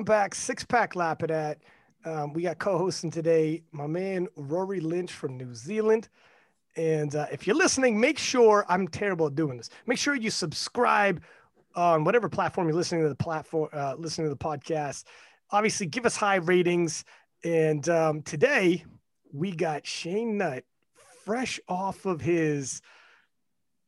Welcome back, Six Pack Lapidat. Um, we got co-hosting today my man Rory Lynch from New Zealand. And uh, if you're listening, make sure I'm terrible at doing this. Make sure you subscribe on whatever platform you're listening to the platform, uh, listening to the podcast. Obviously, give us high ratings. And um, today we got Shane Nutt, fresh off of his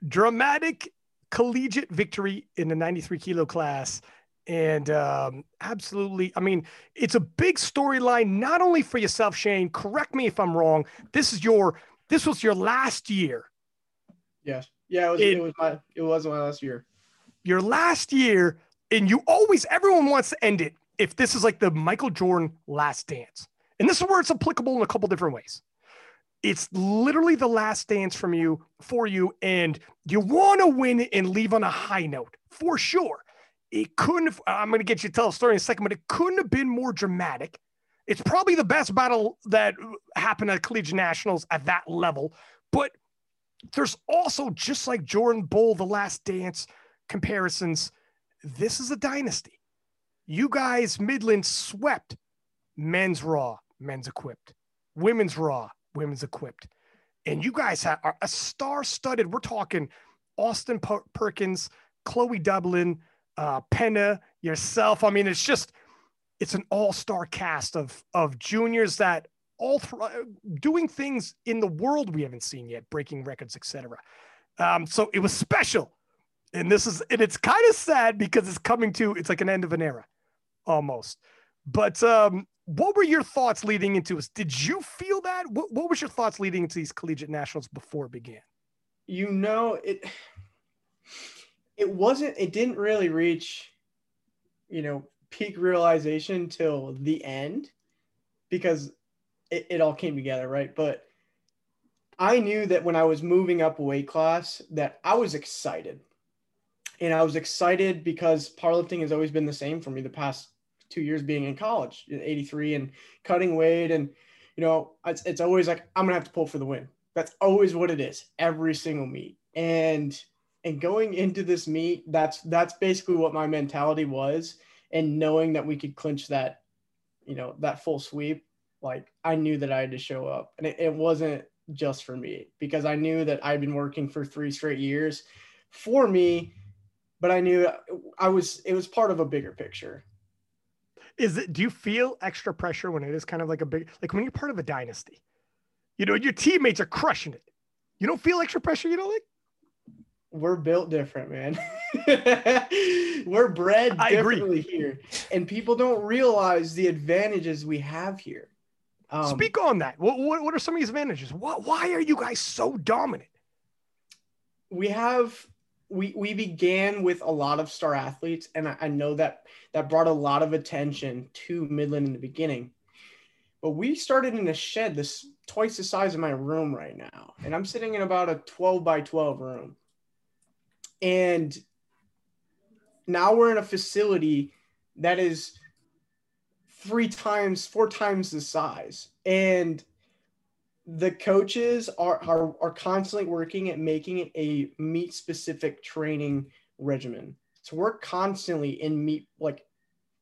dramatic collegiate victory in the 93 kilo class and um, absolutely, I mean, it's a big storyline, not only for yourself, Shane. Correct me if I'm wrong. This is your, this was your last year. Yes. Yeah, it was. It, it was my. It was my last year. Your last year, and you always, everyone wants to end it if this is like the Michael Jordan last dance, and this is where it's applicable in a couple different ways. It's literally the last dance from you for you, and you want to win and leave on a high note for sure it couldn't have, I'm going to get you to tell a story in a second, but it couldn't have been more dramatic. It's probably the best battle that happened at collegiate nationals at that level. But there's also, just like Jordan Bull, The Last Dance comparisons, this is a dynasty. You guys, Midland, swept men's raw, men's equipped, women's raw, women's equipped. And you guys are a star studded. We're talking Austin Perkins, Chloe Dublin, uh, Pena, yourself. I mean, it's just it's an all-star cast of of juniors that all th- doing things in the world we haven't seen yet, breaking records, etc. Um, so it was special, and this is and it's kind of sad because it's coming to it's like an end of an era, almost. But um, what were your thoughts leading into this? Did you feel that? What, what was your thoughts leading into these collegiate nationals before it began? You know it it wasn't it didn't really reach you know peak realization till the end because it, it all came together right? But i knew that when i was moving up weight class that i was excited. And i was excited because powerlifting has always been the same for me the past two years being in college 83 and cutting weight. And you know it's, it's always like i'm gonna have to pull for the win. That's always what it is every single meet. And and going into this meet, that's that's basically what my mentality was. And knowing that we could clinch that, you know, that full sweep, like I knew that I had to show up. And it, it wasn't just for me because I knew that I'd been working for three straight years for me, but I knew I was it was part of a bigger picture. Is it do you feel extra pressure when it is kind of like a big like when you're part of a dynasty? You know, your teammates are crushing it. You don't feel extra pressure, you know, like we're built different, man. we're bred I differently agree. here, and people don't realize the advantages we have here. Um, Speak on that. What, what, what are some of these advantages? What, why are you guys so dominant? We have we we began with a lot of star athletes, and I, I know that that brought a lot of attention to Midland in the beginning. But we started in a shed this twice the size of my room right now, and I'm sitting in about a 12 by 12 room and now we're in a facility that is three times, four times the size. And the coaches are, are, are constantly working at making it a meet specific training regimen. So we're constantly in meet, like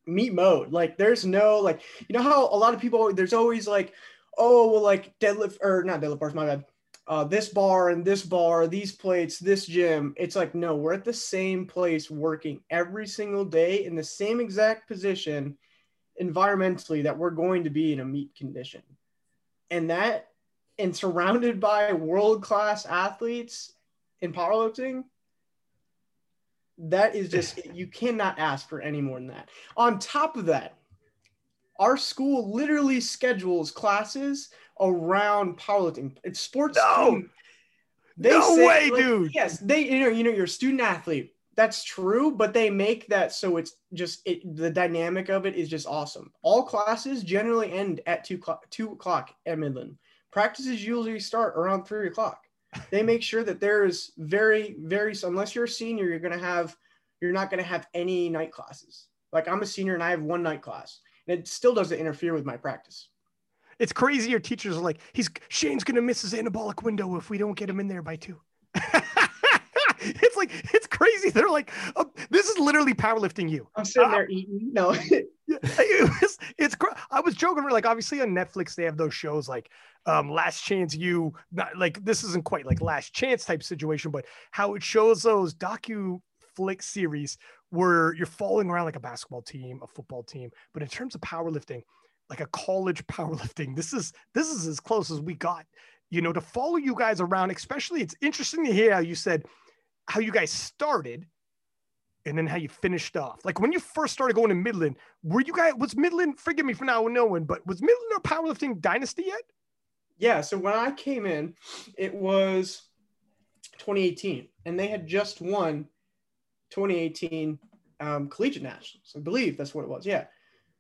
meet mode. Like there's no, like, you know how a lot of people, there's always like, oh, well, like deadlift or not deadlift bars, my bad uh, this bar and this bar, these plates, this gym. It's like, no, we're at the same place working every single day in the same exact position environmentally that we're going to be in a meet condition. And that, and surrounded by world class athletes in powerlifting, that is just, you cannot ask for any more than that. On top of that, our school literally schedules classes around powerlifting. It's sports. No, team. They no say, way, like, dude. Yes, they you know you know you're a student athlete. That's true, but they make that so it's just it. The dynamic of it is just awesome. All classes generally end at two o'clock. Two o'clock at Midland. Practices usually start around three o'clock. They make sure that there's very very unless you're a senior, you're gonna have you're not gonna have any night classes. Like I'm a senior and I have one night class, and it still doesn't interfere with my practice. It's crazy. Your teachers are like, he's Shane's gonna miss his anabolic window if we don't get him in there by two. it's like it's crazy. They're like, uh, this is literally powerlifting you. I'm sitting Uh, there eating. No, it was, it's I was joking. Like obviously on Netflix they have those shows like um Last Chance You. Not like this isn't quite like Last Chance type situation, but how it shows those docu flick series where you're following around like a basketball team, a football team. But in terms of powerlifting, like a college powerlifting, this is this is as close as we got. You know, to follow you guys around, especially it's interesting to hear how you said how you guys started and then how you finished off. Like when you first started going to Midland, were you guys was Midland? Forgive me for now knowing, but was Midland a powerlifting dynasty yet? yeah. So when I came in, it was 2018, and they had just won 2018 um, collegiate nationals. I believe that's what it was. Yeah.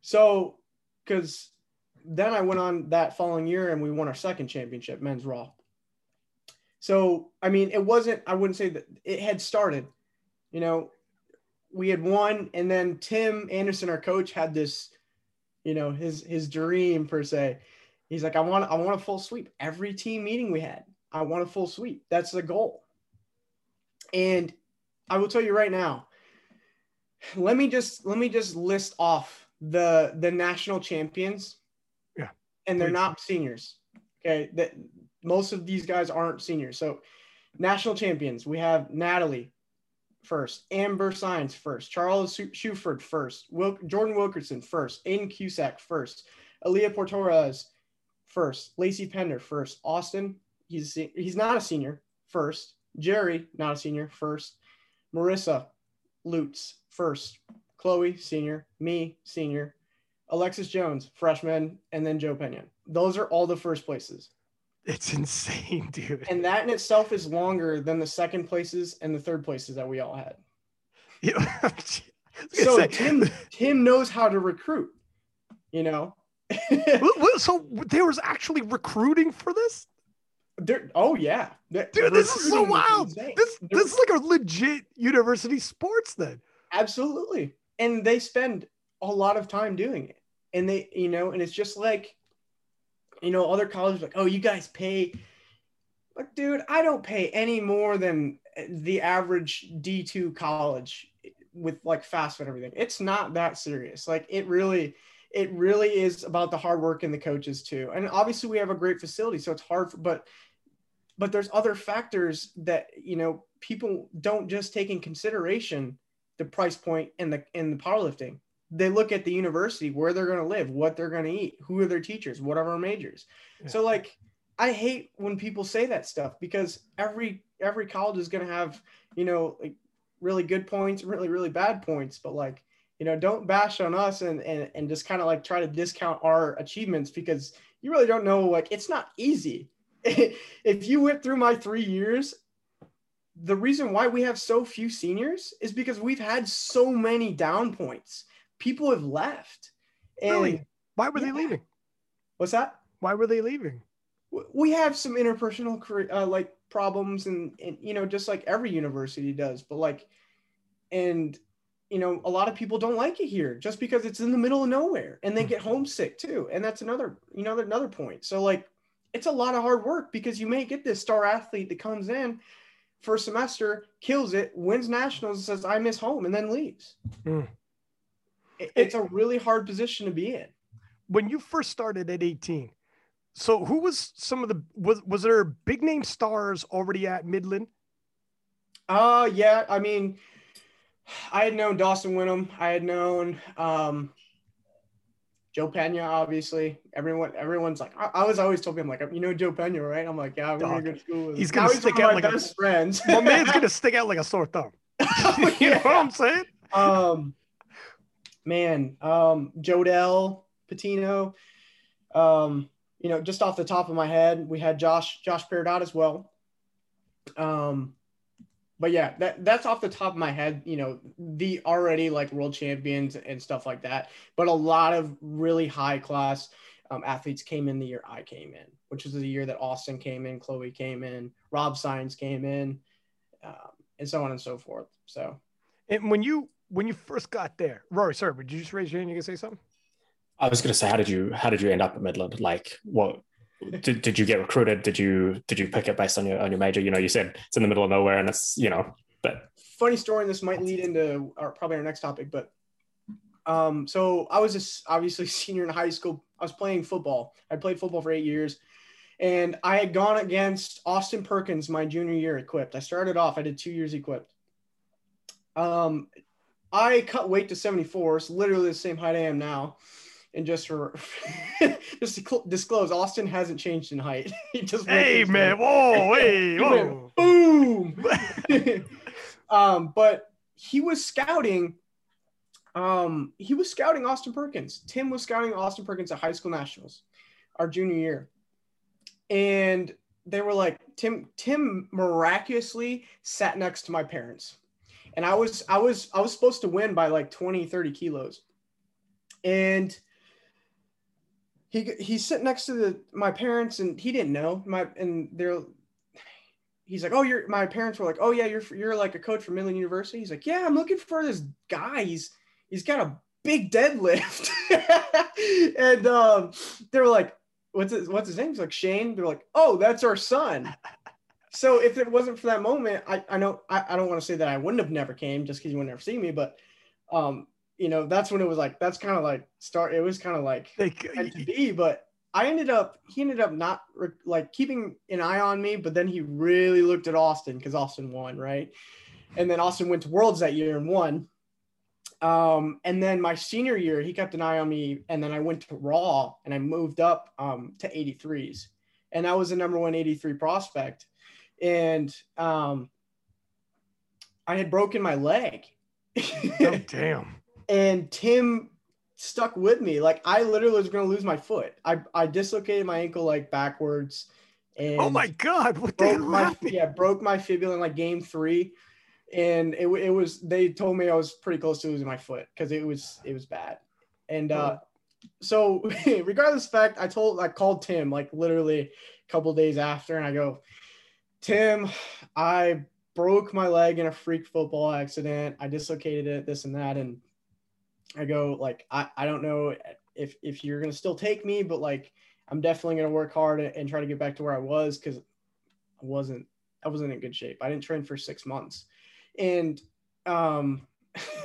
So because then I went on that following year and we won our second championship, men's raw. So I mean, it wasn't. I wouldn't say that it had started. You know, we had won, and then Tim Anderson, our coach, had this, you know, his his dream per se. He's like, I want I want a full sweep. Every team meeting we had, I want a full sweep. That's the goal. And I will tell you right now. Let me just let me just list off the the national champions. Yeah. And they're not seniors. Okay. That most of these guys aren't seniors. So national champions, we have Natalie first, Amber Science first, Charles Schuford first, Wil- Jordan Wilkerson first, Aiden Cusack first, Aaliyah Portoras first, Lacey Pender first, Austin, he's se- he's not a senior first, Jerry, not a senior first, Marissa Lutz first, Chloe senior, me senior, Alexis Jones freshman, and then Joe Pena. Those are all the first places. It's insane, dude. And that in itself is longer than the second places and the third places that we all had. You know, I was gonna So say- Tim Tim knows how to recruit, you know. So there was actually recruiting for this, There- oh yeah. Dude. This is so wild. This There- this is like a legit university sports. Then absolutely. And they spend a lot of time doing it. And they, you know, and it's just like, you know, other colleges like, oh, you guys pay. Like, dude, I don't pay any more than the average D2 college with like fast and everything. It's not that serious. Like it really, it really is about the hard work and the coaches too. And obviously we have a great facility, so it's hard, for, but but there's other factors that you know people don't just take in consideration the price point and the in the powerlifting. They look at the university, where they're going to live, what they're going to eat, who are their teachers, what are our majors. So like I hate when people say that stuff because every every college is going to have, you know, like really good points, really really bad points, but like, you know, don't bash on us and and and just kind of like try to discount our achievements because you really don't know like it's not easy. if you went through my 3 years, the reason why we have so few seniors is because we've had so many down points. People have left. And Really? why were they leaving? what's that? Why were they leaving? we have some interpersonal uh, like problems and, and you know just like every university does but like and you know a lot of people don't like it here just because it's in the middle of nowhere and they get homesick too and that's another you know another point so like it's a lot of hard work because you may get this star athlete that comes in a semester kills it wins nationals and says i miss home and then leaves Mm. It- it's a really hard position to be in When you first started at 18, so who was some of the was was there big name stars already at Midland? Uh yeah, I mean, I had known Dawson Winham. I had known um, Joe Pena, obviously. Everyone, everyone's like, I, I was always told him like, you know Joe Pena, right? I'm like, yeah, I'm Dog. gonna go to school. with him." He's gonna Now stick one out like a- best friends. My man's gonna stick out like a sore thumb. you know what I'm saying? um, man, um, Jodell Patino. Um, you know, just off the top of my head, we had Josh Josh Peridot as well. Um, but yeah, that that's off the top of my head. You know, the already like world champions and stuff like that. But a lot of really high class um, athletes came in the year I came in, which was the year that Austin came in, Chloe came in, Rob Signs came in, um, and so on and so forth. So. And when you when you first got there, Rory, sorry, would you just raise your hand? You can say something. I was going to say, how did you how did you end up at Midland? Like, what did, did you get recruited? Did you did you pick it based on your on your major? You know, you said it's in the middle of nowhere, and it's you know, but funny story, and this might lead into our, probably our next topic, but um, so I was just obviously senior in high school. I was playing football. I played football for eight years, and I had gone against Austin Perkins my junior year equipped. I started off. I did two years equipped. Um, I cut weight to 74. It's literally the same height I am now. And just for just to cl- disclose, Austin hasn't changed in height. he just Hey man, whoa, hey, whoa. boom. um, but he was scouting. Um, he was scouting Austin Perkins. Tim was scouting Austin Perkins at high school nationals, our junior year, and they were like, Tim. Tim miraculously sat next to my parents, and I was, I was, I was supposed to win by like 20, 30 kilos, and he he's sitting next to the my parents, and he didn't know my, and they're he's like, oh, you're my parents were like, oh yeah, you're you're like a coach for Midland University. He's like, yeah, I'm looking for this guy. He's he's got a big deadlift, and um, they were like, what's his, what's his name? He's like Shane. They're like, oh, that's our son. So if it wasn't for that moment, I I know I, I don't want to say that I wouldn't have never came just because you would never see me, but um, you know, that's when it was like that's kind of like start. It was kind of like meant to be, but I ended up he ended up not like keeping an eye on me, but then he really looked at Austin because Austin won, right? And then Austin went to Worlds that year and won. Um, and then my senior year, he kept an eye on me, and then I went to Raw and I moved up um, to 83s, and I was the number one 83 prospect, and um, I had broken my leg. oh, damn. And Tim stuck with me. Like I literally was going to lose my foot. I, I dislocated my ankle like backwards. And Oh my God, what the hell my happened? yeah broke my fibula in like game three, and it, it was they told me I was pretty close to losing my foot because it was it was bad, and uh, so regardless of fact, I told I called Tim like literally a couple days after, and I go, Tim, I broke my leg in a freak football accident. I dislocated it, this and that, and I go like I, I don't know if if you're gonna still take me, but like I'm definitely gonna work hard and, and try to get back to where I was because I wasn't I wasn't in good shape. I didn't train for six months, and um,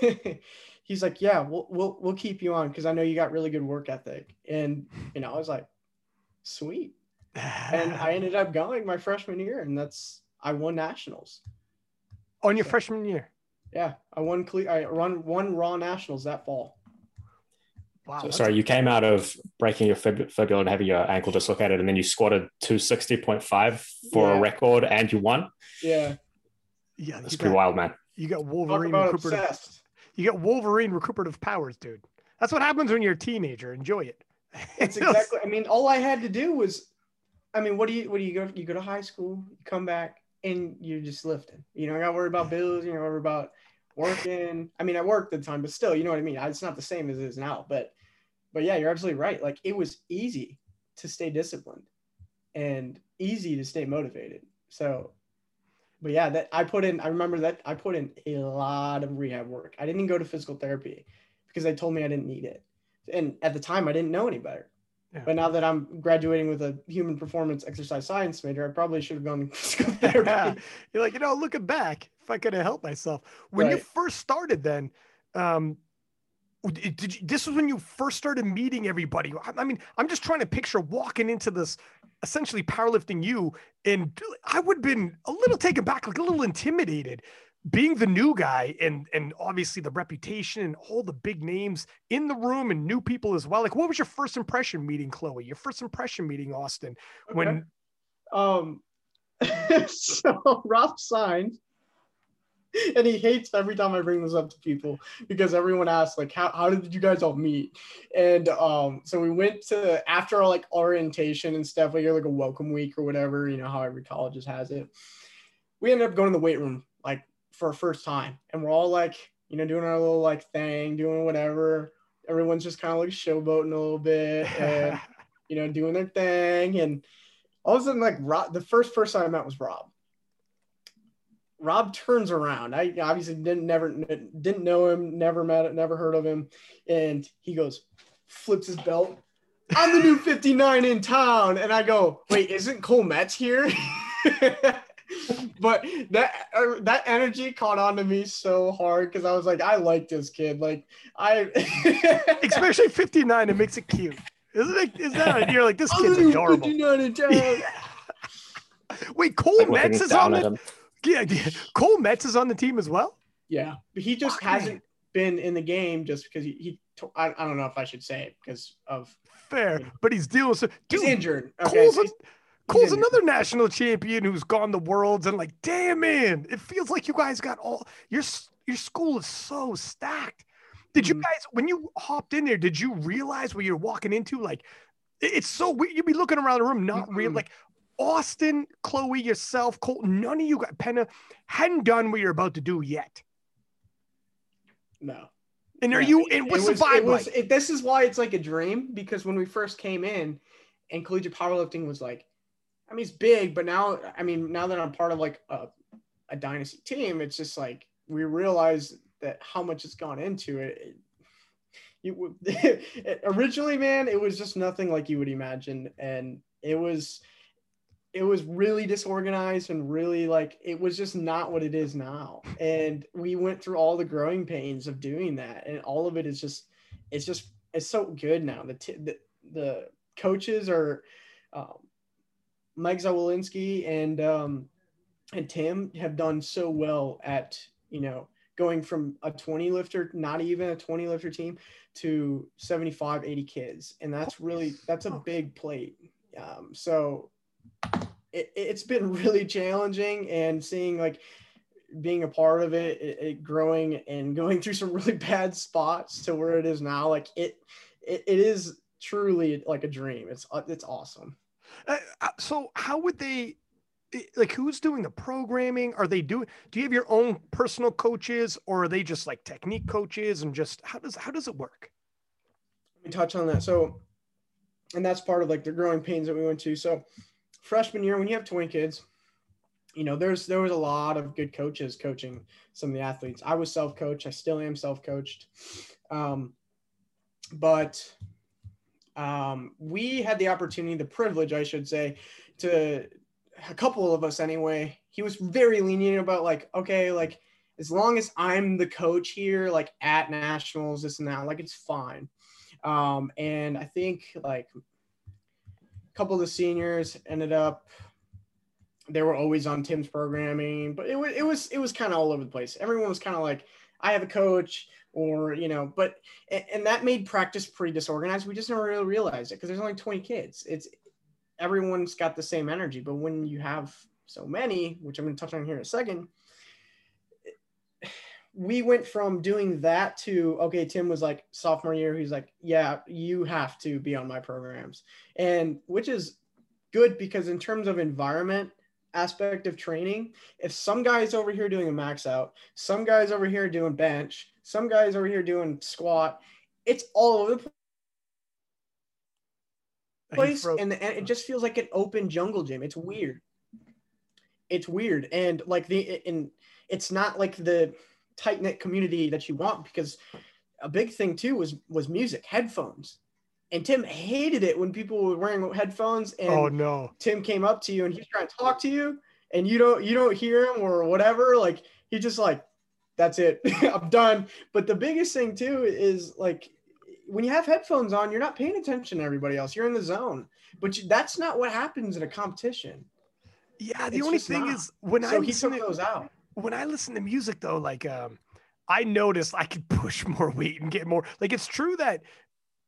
he's like, yeah, we'll we'll we'll keep you on because I know you got really good work ethic, and you know I was like, sweet, and I ended up going my freshman year, and that's I won nationals. on your freshman year. Yeah, I won cle- I run one raw nationals that fall. Wow. So, sorry, you came out of breaking your fib- fibula and having your ankle dislocated, and then you squatted 260.5 for Yeah. a record, and you won. Yeah, yeah, That's you pretty got, wild, man. you got Wolverine recuperative. obsessed. You got Wolverine recuperative powers, dude. That's what happens when you're a teenager. Enjoy it. That's exactly. I mean, all I had to do was, I mean, what do you what do you go? You go to high school, you come back, and you're just lifting. You don't got to worry about bills. You don't worry about working. I mean, I worked at the time, but still, you know what I mean. It's not the same as it is now, but but yeah, you're absolutely right. Like it was easy to stay disciplined and easy to stay motivated. So, but yeah, that I put in. I remember that I put in a lot of rehab work. I didn't go to physical therapy because they told me I didn't need it, and at the time I didn't know any better. Yeah. But now that I'm graduating with a human performance exercise science major, I probably should have gone to physical therapy. You're like, you know, looking back, if I could have helped myself. When you first started, then, um, did you, this was when you first started meeting everybody. I, I mean, I'm just trying to picture walking into this essentially powerlifting you, and I would have been a little taken back, like a little intimidated. Being the new guy and and obviously the reputation and all the big names in the room and new people as well. Like, what was your first impression meeting Chloe? Your first impression meeting Austin? When um so Rob signed and he hates every time I bring this up to people because everyone asks like how, how did you guys all meet? And um so we went to after our like orientation and stuff, like like a welcome week or whatever, you know how every college has it. We ended up going to the weight room like for our first time and we're all like, you know, doing our little like thing, doing whatever. Everyone's just kind of like showboating a little bit and you know, doing their thing. And all of a sudden, like Rob, the first person I met was Rob. Rob turns around. I obviously didn't never didn't know him, never met never heard of him, and he goes, flips his belt. I'm the new 59 in town, and I go, wait, isn't Cole Metz here? but that uh, that energy caught on to me so hard because I was like, I like this kid. Like I, Especially 59, it makes it cute. Isn't it? Is that you're like this kid's adorable. 59 in town. Wait, Cole Like Metz is on down at the him. Yeah, yeah. Cole Metz is on the team as well. Yeah, but he just hasn't man. been in the game just because he. he I, I don't know if I should say it because of Fair, but he's dealing with he's dude. injured. Okay, Cole's, a, he's- Cole's another national champion who's gone the worlds and like, damn man, it feels like you guys got all your your school is so stacked. Did you Mhm. guys when you hopped in there? Did you realize what you're walking into? Like, it's so weird. You'd be looking around the room, not real. Like Austin, Chloe, yourself, Colton, none of you got Pena hadn't done what you're about to do yet. no. And are you? And what's it was, the vibe was, like? it- this is why it's like a dream because when we first came in, and collegiate powerlifting was like, I mean, it's big, but now, I mean, now that I'm part of like a, a dynasty team, it's just like we realize that how much has gone into it. it you originally, man, it was just nothing like you would imagine, and it was, it was really disorganized and really like it was just not what it is now. And we went through all the growing pains of doing that, and all of it is just, it's just, it's so good now. The t- the, the coaches are, um, Mike Zawolinsky and um, and Tim have done so well at you know going from a 20 lifter, not even a 20 lifter team, to 75, 80 kids, and that's really that's a big plate. Um, so it, it's been really challenging, and seeing like being a part of it, it, it growing and going through some really bad spots to where it is now, like it, it, it is truly like a dream. It's it's awesome. Uh, uh, so how would they like who's doing the programming are they doing do you have your own personal coaches or are they just like technique coaches and just how does how does it work Let me touch on that. So, and that's part of like the growing pains that we went to. So, freshman year, when you have 20 kids, you know, there's there was a lot of good coaches coaching some of the athletes. I was self-coached. I still am self-coached. Um, but um, we had the opportunity, the privilege, I should say, to a couple of us anyway. He was very lenient about like, okay, like as long as I'm the coach here, like at nationals, this and that, like it's fine. Um, and I think like couple of the seniors ended up they were always on Tim's programming, but it was it was it was kind of all over the place. Everyone was kind of like, I have a coach, or you know, but and, that made practice pretty disorganized. We just never really realized it because there's only 20 kids. It's everyone's got the same energy, but when you have so many, which I'm going to touch on here in a second, we went from doing that to okay. Tim was like sophomore year. He's like, yeah, you have to be on my programs, and which is good because in terms of environment aspect of training, if some guys over here doing a max out, some guys over here doing bench, some guys over here doing squat, it's all over the place and, and it just feels like an open jungle gym it's weird it's weird and like the and it's not like the tight knit community that you want because a big thing too was was music headphones. And tim hated it when people were wearing headphones and oh no. Tim came up to you and he's trying to talk to you and you don't you don't hear him or whatever. Like he just like that's it. I'm done. But the biggest thing too is like when you have headphones on you're not paying attention to everybody else. You're in the zone. But you, that's not what happens in a competition. Yeah the It's only thing not. is when i so he listen took to, those out when i listen to music though like um i noticed i could push more weight and get more like it's true that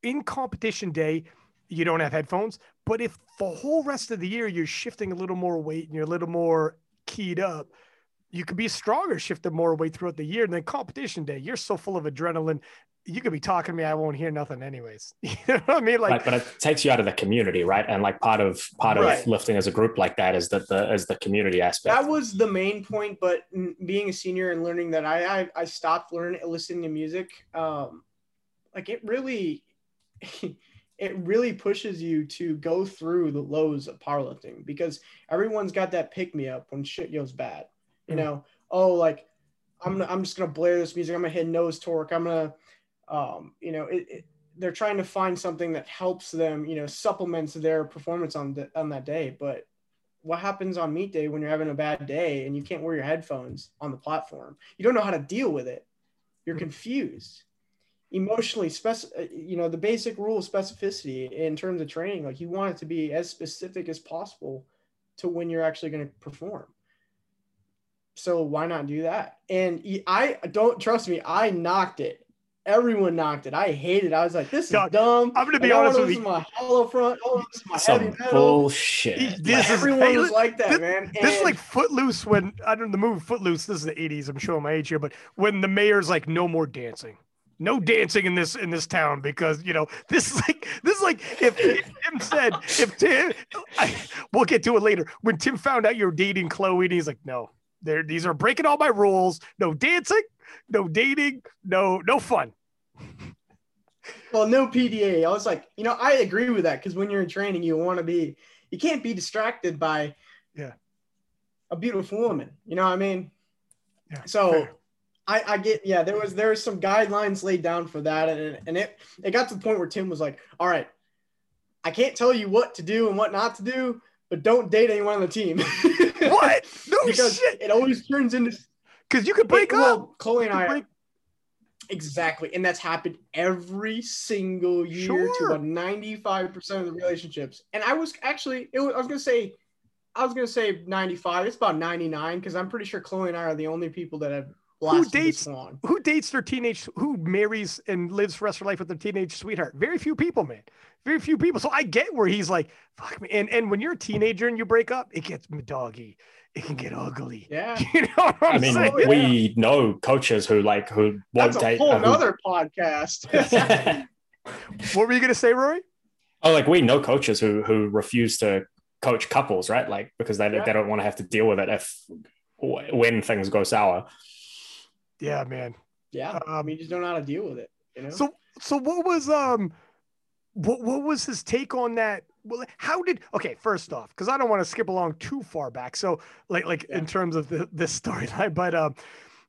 in competition day you don't have headphones but if the whole rest of the year you're shifting a little more weight and you're a little more keyed up you could be stronger shifting more weight throughout the year. And then competition day you're so full of adrenaline you could be talking to me i won't hear nothing anyways you know what i mean like Right, but it takes you out of the community, right? And like part of part Right. of lifting as a group like that is that the is the community aspect. that was the main point but being a senior and learning that i i, I stopped learning listening to music um like it really it really pushes you to go through the lows of powerlifting because everyone's got that pick me up when shit goes bad you Mm. know oh like i'm i'm just gonna blare this music i'm gonna hit Nose Tork i'm gonna um you know it, it they're trying to find something that helps them you know supplements their performance on the, on that day but what happens on meet day when you're having a bad day and you can't wear your headphones on the platform? You don't know how to deal with it. You're confused. Emotionally, spec- uh, you know, the basic rule of specificity in terms of training, like you want it to be as specific as possible to when you're actually going to perform. So why not do that? And i don't trust me. I knocked it. Everyone knocked it. I hated. it. I was like, this is Dog, dumb. I'm gonna be Like, I honest with you. my hollow front. Oh, wanna listen to my Some heavy metal. bullshit. This is- Everyone hey, was like that, this- man. This is like Footloose when I don't know the movie Footloose. This is the 80s. I'm showing my age here, but when the mayor's like, no more dancing. No dancing in this in this town because you know this is like this is like if, if Tim said if Tim I, we'll get to it later when Tim found out you're dating Chloe and he's like no there these are breaking all my rules no dancing no dating no no fun well, no PDA. I was like, you know, I agree with that because when you're in training, you want to be, you can't be distracted by, Yeah. a beautiful woman. You know what I mean? Yeah, So, fair. I, I get, yeah, there was there was some guidelines laid down for that, and and it it got to the point where Tim was like, all right, I can't tell you what to do and what not to do, but don't date anyone on the team. what no because shit it always turns into because you could break it- up well, Chloe and I break- Exactly. And that's happened every single year Sure. to about 95% of the relationships. And I was actually, it was, I was going to say, I was going to say 95. It's about 99 because I'm pretty sure Chloe and I are the only people that have lasted dates- this long. who dates their teenage who marries and lives the rest of their life with their teenage sweetheart very few people man very few people so i get where he's like fuck me and and when you're a teenager and you break up it gets doggy it can get ugly Yeah. you know what i'm I mean, saying Oh, yeah. we know coaches who like who won't That's a date. whole uh, who- nother podcast. what were you gonna say rory oh, like we know coaches who who refuse to coach couples, right? Like because they Yeah. they don't want to have to deal with it if when things go sour. yeah man yeah. I Um, mean, you just don't know how to deal with it. You know? So so what was um what what was his take on that? Well, how did okay, first off, because I don't want to skip along too far back. So like like Yeah. in terms of the this storyline, but um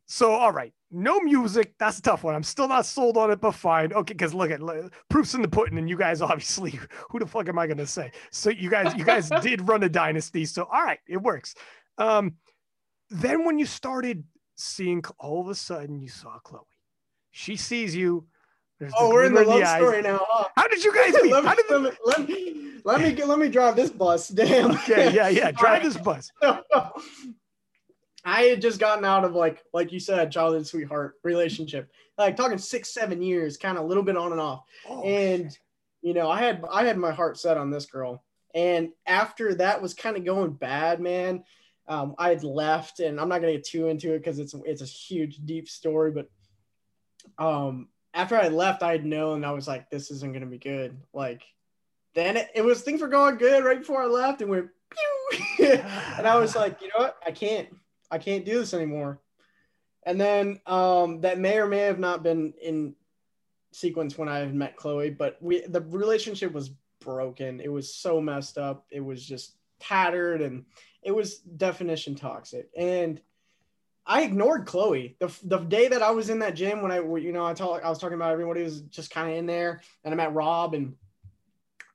so all right, no music, that's a tough one. I'm still not sold on it, but fine. Okay, because look at look, proofs in the pudding, and you guys obviously who the fuck am I gonna say? So you guys you guys did run a dynasty, so all right, it works. Um then when you started seeing all of a sudden you saw Chloe. She sees you. There's oh, we're in the love eyes. story now. Huh? How did you guys meet? let, me, did let, me, let me let me get, let me drive this bus. Damn. okay, yeah, yeah. Drive this bus. I had just gotten out of like like you said, childhood sweetheart relationship. Like talking six, seven years, kind of a little bit on and off. Oh, and you know, I had I had my heart set on this girl. And after that was kind of going bad, man. Um, I had left, and I'm not gonna get too into it because it's it's a huge, deep story. But um, after I left, I had known I was like, this isn't gonna be good. Like, then it, it was things were going good right before I left, and went and I was like, you know what, I can't, I can't do this anymore. And then um, that may or may have not been in sequence when I met Chloe, but we the relationship was broken. It was so messed up. It was just tattered and it was definition toxic. And I ignored Chloe. The, the day that I was in that gym when I you know I talk, I was talking about everybody was just kind of in there and I met Rob and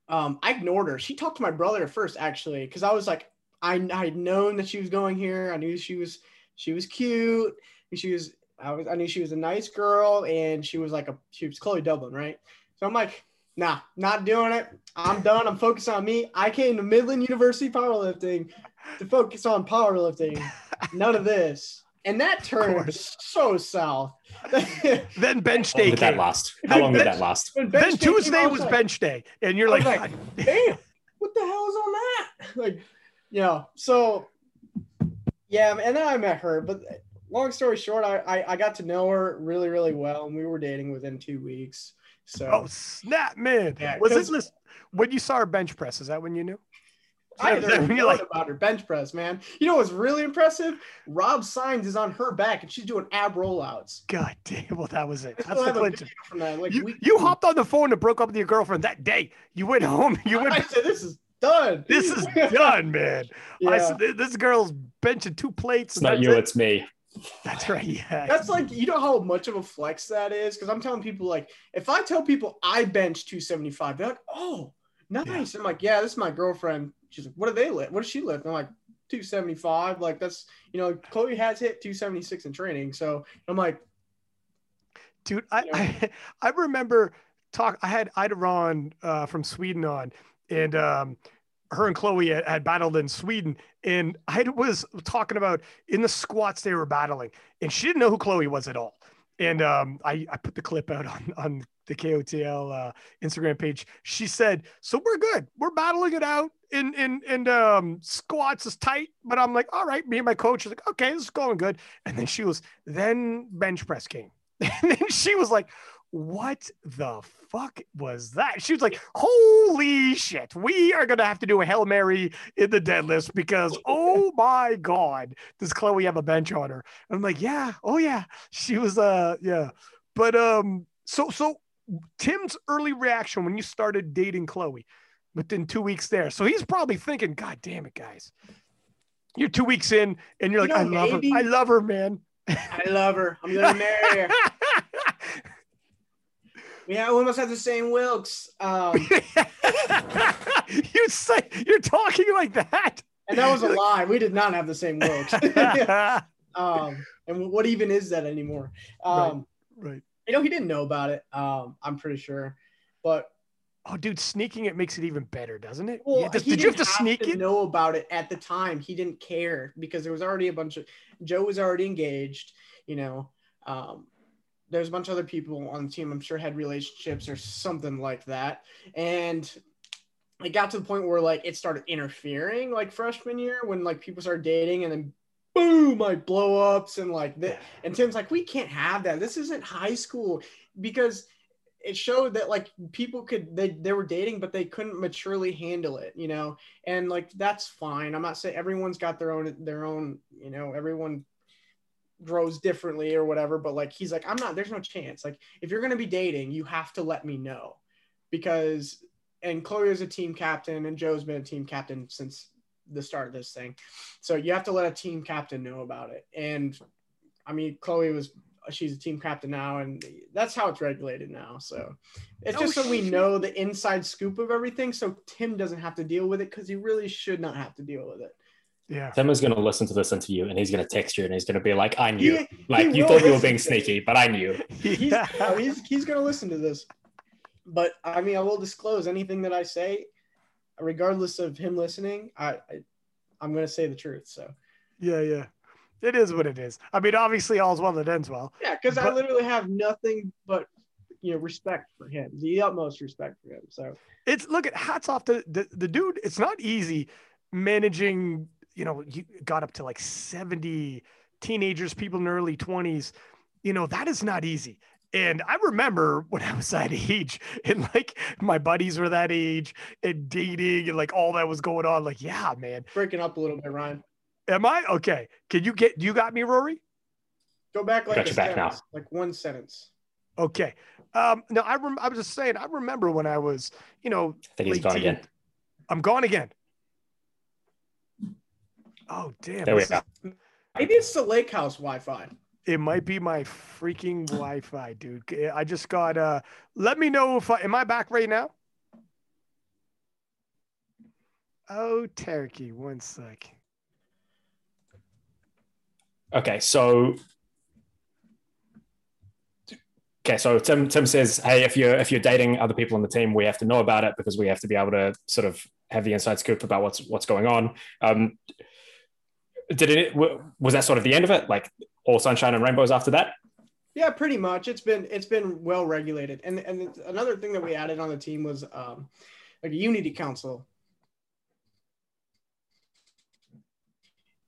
um, I ignored her. She talked to my brother first actually because I was like I I had known that she was going here. I knew she was she was cute. She was I was I knew she was a nice girl and she was like a she was Chloe Dublin, right? So I'm like, nah, not doing it. I'm done. I'm focused on me. I came to Midland University powerlifting to focus on powerlifting. None of this. And that turned course. so south. Then bench How long day did that came. last? How long did that last? When Then bench day came, Tuesday was like, bench day, and you're like, like, damn, what the hell is on that? Like, yeah. So, yeah, and then I met her. But long story short, I, I I got to know her really really well, and we were dating within two weeks. So oh snap, man! Yeah, was it 'cause- listen, when you saw her bench press? Is that when you knew? I Is that a you're like, about her bench press, man. You know what's really impressive? Rob Signs is on her back, and she's doing ab rollouts. God damn! Well, that was it. That's the have clincher. from that. Like You week you hopped on the phone and broke up with your girlfriend that day. You went home. You went. I went. said, "This is done. This is done, man. yeah. I said this girl's benching two plates. It's not you, it. it's me. That's right. Yeah. That's like you know how much of a flex that is because I'm telling people like if I tell people I bench 275, they're like, "Oh, nice." I'm like, "Yeah, this is my girlfriend. She's like, what do they lift? What does she lift? And I'm like, 275. Like that's you know, Chloe has hit 276 in training. So I'm like, dude, I I, I remember talk. I had Ida Ron uh, from Sweden on, and um, her and Chloe had, had, battled in Sweden, and I was talking about in the squats they were battling, and she didn't know who Chloe was at all. And um, I, I put the clip out on, on the KOTL uh, Instagram page. She said, "So we're good. We're battling it out in in in um, squats is tight." But I'm like, "All right." Me and my coach is like, "Okay, this is going good." And then she was, then bench press came, and then she was like, "What the fuck was that?" She was like, "Holy shit! We are gonna have to do a hail mary in the deadlift because oh my god, does Chloe have a bench on her?" I'm like, "Yeah, oh yeah." She was uh yeah, but um so so Tim's early reaction when you started dating Chloe within two weeks there. So he's probably thinking, God damn it, guys. You're two weeks in and you're like, you know, I love her. I love her, man. I love her. I'm gonna marry her. yeah, we almost have the same Wilks. Um, you say you're talking like that. And that was a lie. We did not have the same Wilks. um, and what even is that anymore? Um, right. right. You know, he didn't know about it. Um, I'm pretty sure, but oh, dude, sneaking it makes it even better, doesn't it? Well, yeah, does, did you have to have sneak to it? Know about it at the time. He didn't care because there was already a bunch of Joe was already engaged. You know, um, there's a bunch of other people on the team. I'm sure had relationships or something like that, and it got to the point where like it started interfering like freshman year when like people started dating and then boom, like blow ups and like that. And Tim's like, we can't have that. This isn't high school because it showed that like people could they, they were dating but they couldn't maturely handle it you know and like that's fine i'm not saying everyone's got their own their own you know everyone grows differently or whatever but like he's like i'm not there's no chance like if you're going to be dating you have to let me know because and chloe is a team captain and joe's been a team captain since the start of this thing. So you have to let a team captain know about it. And I mean, Chloe was she's a team captain now, and that's how it's regulated now. So it's oh, just so we know the inside scoop of everything, so Tim doesn't have to deal with it because he really should not have to deal with it. Yeah. Tim is going to listen to this interview and he's going to text you and he's going to be like, I knew. He, like, he you thought you were being sneaky, but I knew. He's, he's, he's going to listen to this. But I mean, I will disclose anything that I say regardless of him listening, I, I I'm gonna say the truth. So yeah, yeah. It is what it is. I mean, obviously, all's well that ends well. Yeah, because I literally have nothing but you know respect for him, the utmost respect for him. So it's look at hats off to the, the dude. It's not easy managing. You know, you got up to like seventy teenagers, people in early twenties. You know, that is not easy. And I remember when I was that age and like my buddies were that age and dating and like all that was going on. Like, yeah, man. Breaking up a little bit, Ryan. Am I? Okay. Can you get, you got me, Rory? Go back like, a back sentence, like one sentence. Okay. Um, no, I, rem- I was just saying, I remember when I was, you know, I think he's gone again. I'm gone again. Oh, damn. There we go. Maybe it's the lake house Wi Fi. It might be my freaking Wi-Fi, dude. I just got uh let me know if I am I back right now? Oh, turkey, one sec. Okay, so Okay, so Tim Tim says, "Hey, if you're if you're dating other people on the team, we have to know about it because we have to be able to sort of have the inside scoop about what's what's going on." Um, did it was that sort of the end of it? Like all sunshine and rainbows after that? Yeah, pretty much. It's been it's been well regulated, and and another thing that we added on the team was um, like a unity council,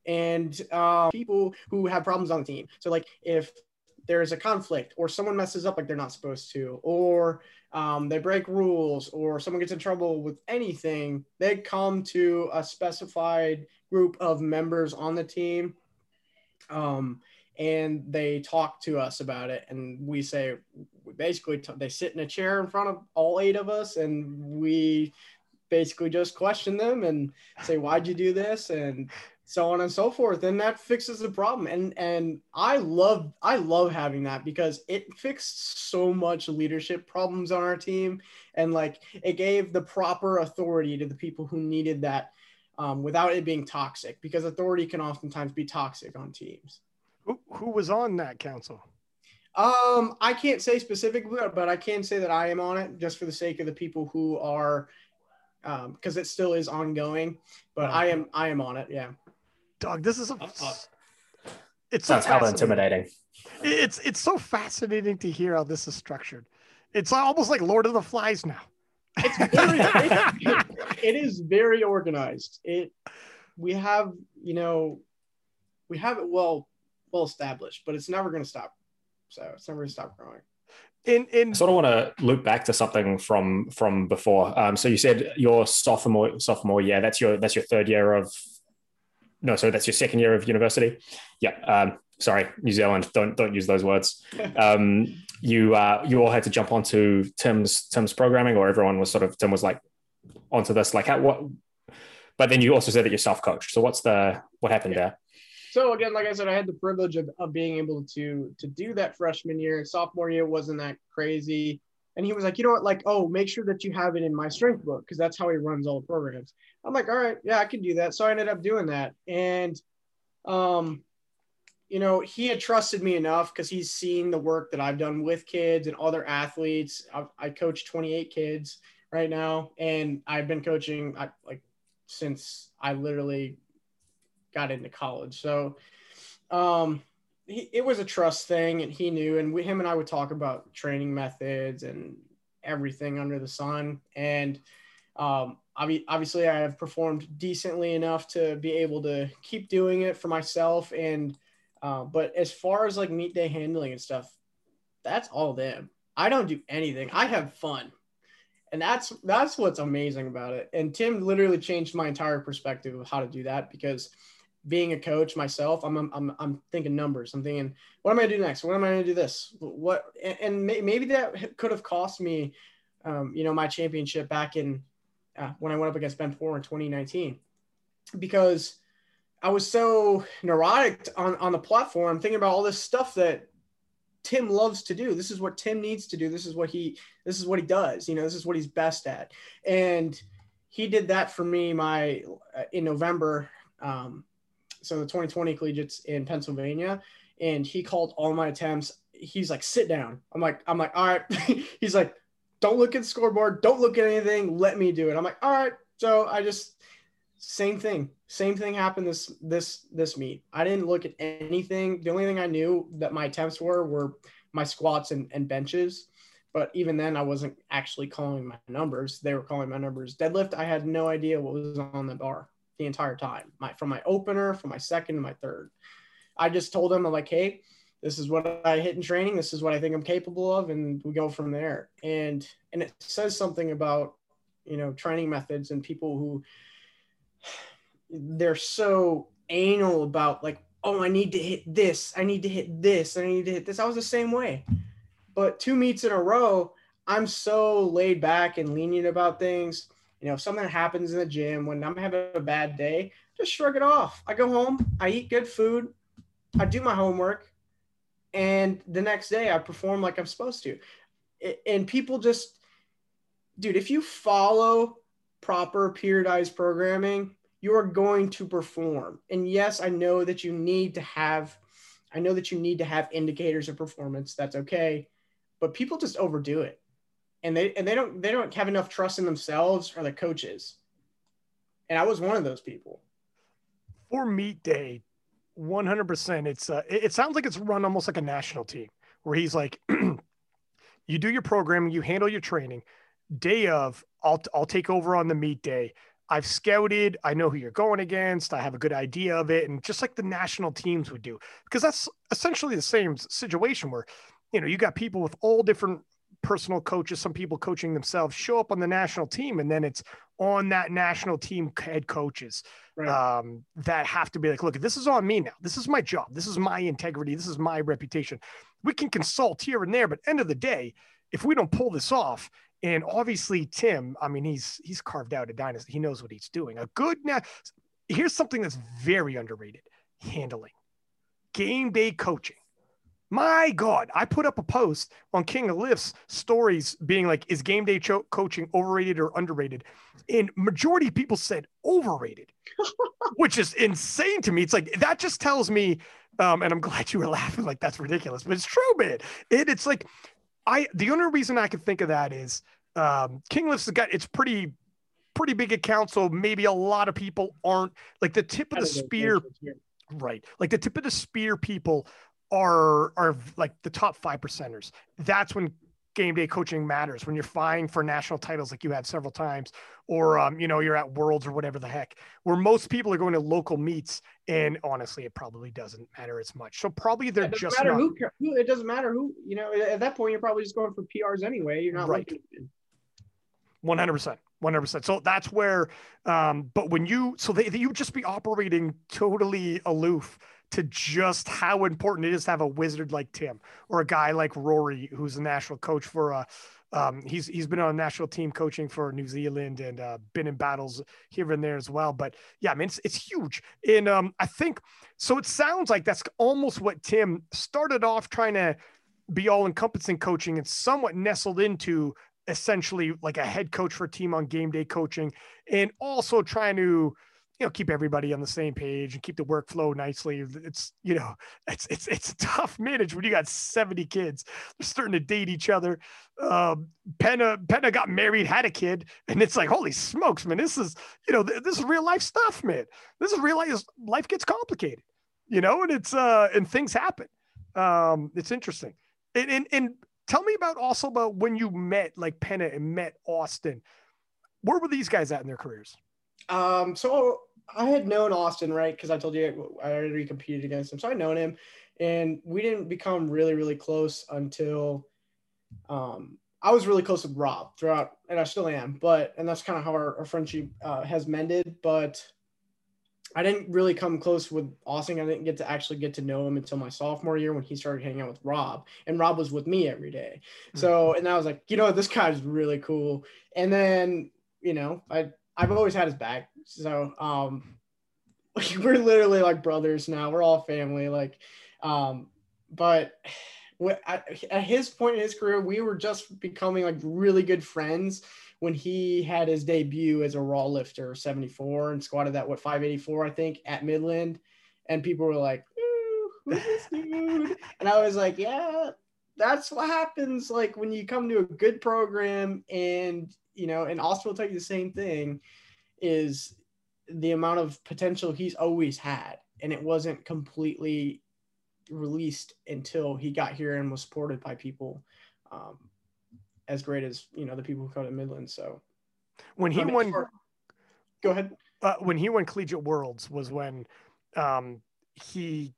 and uh, people who have problems on the team. So like if there's a conflict or someone messes up like they're not supposed to, or um, they break rules, or someone gets in trouble with anything, they come to a specified group of members on the team. Um, and they talk to us about it and we say basically t- they sit in a chair in front of all eight of us and we basically just question them and say why'd you do this and so on and so forth and that fixes the problem and and i love i love having that because it fixed so much leadership problems on our team and like it gave the proper authority to the people who needed that um, without it being toxic because authority can oftentimes be toxic on teams. Who, who was on that council? Um, I can't say specifically, but I can say that I am on it just for the sake of the people who are, because um, it still is ongoing. But I am, I am on it. Yeah. Dog, this is a. Uh, uh, it's sounds so hella intimidating. It's it's so fascinating to hear how this is structured. It's almost like Lord of the Flies now. It's very, it, it is very organized. It we have you know we have it well well established, but it's never going to stop. So it's never going to stop growing. In in I sort of want to loop back to something from from before. Um, so you said your sophomore sophomore year. That's your that's your third year of. No, so that's your second year of university. Yeah. Um, sorry, New Zealand. Don't don't use those words. Um, you uh, you all had to jump onto Tim's Tim's programming, or everyone was sort of Tim was like onto this. Like how, what? But then you also said that you're self coached. So what's the what happened there? So again, like I said, I had the privilege of, of being able to to do that freshman year. Sophomore year wasn't that crazy. And he was like, you know what, like, oh, make sure that you have it in my strength book because that's how he runs all the programs. I'm like, all right, yeah, I can do that. So I ended up doing that. And um, you know, he had trusted me enough because he's seen the work that I've done with kids and other athletes. I've, I coach 28 kids right now, and I've been coaching I, like since I literally got into college. So um, it was a trust thing, and he knew. And we, him and I would talk about training methods and everything under the sun. And um, obviously, I have performed decently enough to be able to keep doing it for myself. And uh, but as far as like meet day handling and stuff, that's all them. I don't do anything. I have fun and that's that's what's amazing about it and tim literally changed my entire perspective of how to do that because being a coach myself i'm i'm, I'm thinking numbers i'm thinking what am i going to do next what am i going to do this what and, maybe that could have cost me um, you know my championship back in uh, when i went up against ben four in 2019 because i was so neurotic on on the platform thinking about all this stuff that Tim loves to do. This is what Tim needs to do. This is what he this is what he does. You know, this is what he's best at. And he did that for me my uh, in November um, so the 2020 collegiates in Pennsylvania and he called all my attempts. He's like sit down. I'm like I'm like all right. he's like don't look at the scoreboard, don't look at anything, let me do it. I'm like all right. So I just same thing same thing happened this this this meet i didn't look at anything the only thing i knew that my attempts were were my squats and, and benches but even then i wasn't actually calling my numbers they were calling my numbers deadlift i had no idea what was on the bar the entire time my from my opener from my second to my third i just told them i'm like hey this is what i hit in training this is what i think i'm capable of and we go from there and and it says something about you know training methods and people who they're so anal about like, oh, I need to hit this, I need to hit this, I need to hit this. I was the same way. But two meets in a row, I'm so laid back and lenient about things. You know, if something happens in the gym when I'm having a bad day, just shrug it off. I go home, I eat good food, I do my homework, and the next day I perform like I'm supposed to. And people just, dude, if you follow proper periodized programming, you are going to perform. And yes, I know that you need to have I know that you need to have indicators of performance. That's okay. But people just overdo it. And they and they don't they don't have enough trust in themselves or the coaches. And I was one of those people. For meet day, 100% it's uh, it, it sounds like it's run almost like a national team where he's like you do your programming, you handle your training. Day of, I'll I'll take over on the meet day. I've scouted. I know who you're going against. I have a good idea of it. And just like the national teams would do, because that's essentially the same situation where, you know, you got people with all different personal coaches, some people coaching themselves show up on the national team. And then it's on that national team head coaches right. um, that have to be like, look, this is on me now. This is my job. This is my integrity. This is my reputation. We can consult here and there, but end of the day, if we don't pull this off, and obviously, Tim, I mean, he's he's carved out a dynasty. He knows what he's doing. A good now. Here's something that's very underrated: handling, game day coaching. My God, I put up a post on King of Lifts stories being like, is game day cho- coaching overrated or underrated? And majority of people said overrated, which is insane to me. It's like that just tells me, um, and I'm glad you were laughing, like that's ridiculous, but it's true, man. It, it's like I the only reason I can think of that is um, King Lifts has got it's pretty pretty big account, so maybe a lot of people aren't like the tip of the spear, right? Like the tip of the spear people are are like the top five percenters. That's when game day coaching matters when you're vying for national titles like you had several times or um, you know you're at worlds or whatever the heck where most people are going to local meets and honestly it probably doesn't matter as much so probably they're it just not, who, who it doesn't matter who you know at that point you're probably just going for prs anyway you're not Right. 100% 100% so that's where um but when you so they, you would just be operating totally aloof to just how important it is to have a wizard like tim or a guy like rory who's a national coach for a. um, he's he's been on a national team coaching for New Zealand and uh, been in battles here and there as well. But yeah, I mean it's it's huge. And um, I think so. It sounds like that's almost what Tim started off trying to be all encompassing coaching and somewhat nestled into essentially like a head coach for a team on game day coaching and also trying to you know keep everybody on the same page and keep the workflow nicely. It's you know it's it's it's tough manage when you got 70 kids. They're starting to date each other. Um Pena Pena got married had a kid and it's like holy smokes man this is you know th- this is real life stuff man. This is real life life gets complicated you know and it's uh and things happen. Um it's interesting. And and, and tell me about also about when you met like Pena and met austin. Where were these guys at in their careers Um, so I had known Austin, right? Because I told you I already competed against him, so I'd known him, and we didn't become really, really close until um, I was really close with Rob throughout, and I still am. But and that's kind of how our, our friendship uh, has mended. But I didn't really come close with Austin. I didn't get to actually get to know him until my sophomore year when he started hanging out with Rob, and Rob was with me every day. So, and I was like, you know, this guy's really cool. And then, you know, I I've always had his back. So, um, we're literally like brothers now. We're all family. Like, um, but at his point in his career, we were just becoming like really good friends when he had his debut as a raw lifter, 74, and squatted that what 584, I think, at Midland. And people were like, "Ooh, who's this dude? And I was like, yeah, that's what happens like when you come to a good program and you know, and Austin will tell you the same thing, is the amount of potential he's always had. And it wasn't completely released until he got here and was supported by people um, as great as, you know, the people who come to Midland. So when he I mean, won go ahead. uh, when he won collegiate worlds was when um, he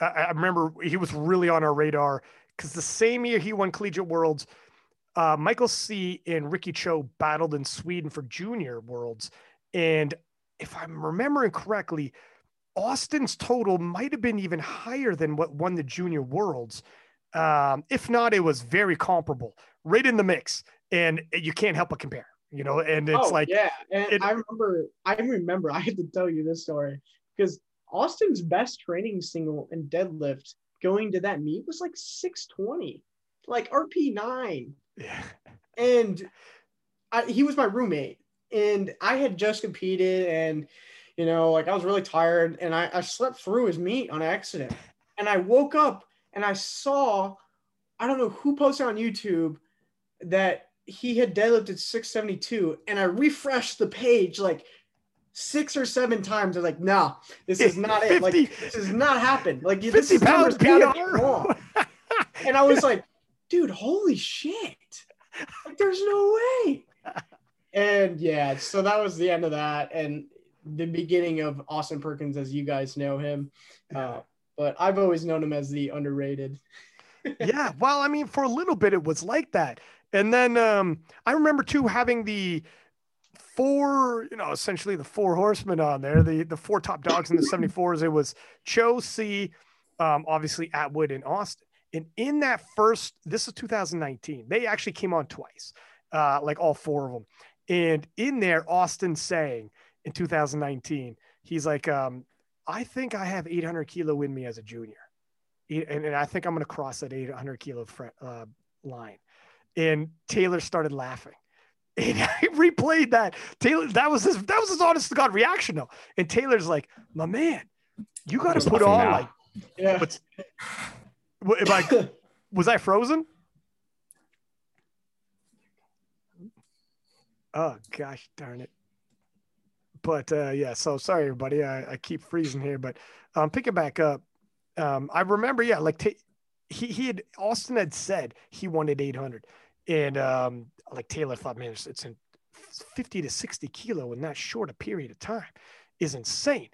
I, I remember he was really on our radar because the same year he won collegiate worlds uh, michael c and ricky cho battled in sweden for junior worlds. And if i'm remembering correctly austin's total might have been even higher than what won the junior worlds. Um, if not it was very comparable right in the mix. And you can't help but compare you know and it's oh, like yeah, and it- I remember, I remember, I had to tell you this story because Austin's best training single and deadlift going to that meet was like 620, like RP nine, yeah. and I, he was my roommate, and I had just competed, and you know, like I was really tired, and I, I slept through his meet on accident, and I woke up and I saw, I don't know who posted on YouTube that he had deadlifted 672 and I refreshed the page like six or seven times. I was like, no, this is not it. Like this has not happened. Like this is pound PR. wrong. And I was like, dude, holy shit. Like, there's no way. And yeah, so that was the end of that. And the beginning of Austin Perkins, as you guys know him. Uh, but I've always known him as the underrated. yeah well i mean for a little bit it was like that and then um i remember too having the four you know essentially the four horsemen on there the the four top dogs in the 74s it was cho c um obviously atwood and austin and in that first this is 2019 they actually came on twice uh like all four of them and in there austin saying in 2019 he's like um i think i have 800 kilo in me as a junior and, and I think I'm going to cross that 800 kilo fre- uh, line. And Taylor started laughing. And I replayed that. Taylor, that was his that was his honest to God reaction though. And Taylor's like, my man, you got to put on now. like Yeah. But- What- am I, was I frozen? Oh gosh darn it. But uh, yeah, so sorry everybody. I, I keep freezing here, but um, pick it back up. Um, I remember, yeah, like ta he he had Austin had said he wanted 800, and um, like Taylor thought, man, it's, it's in 50 to 60 kilo in that short a period of time is insane.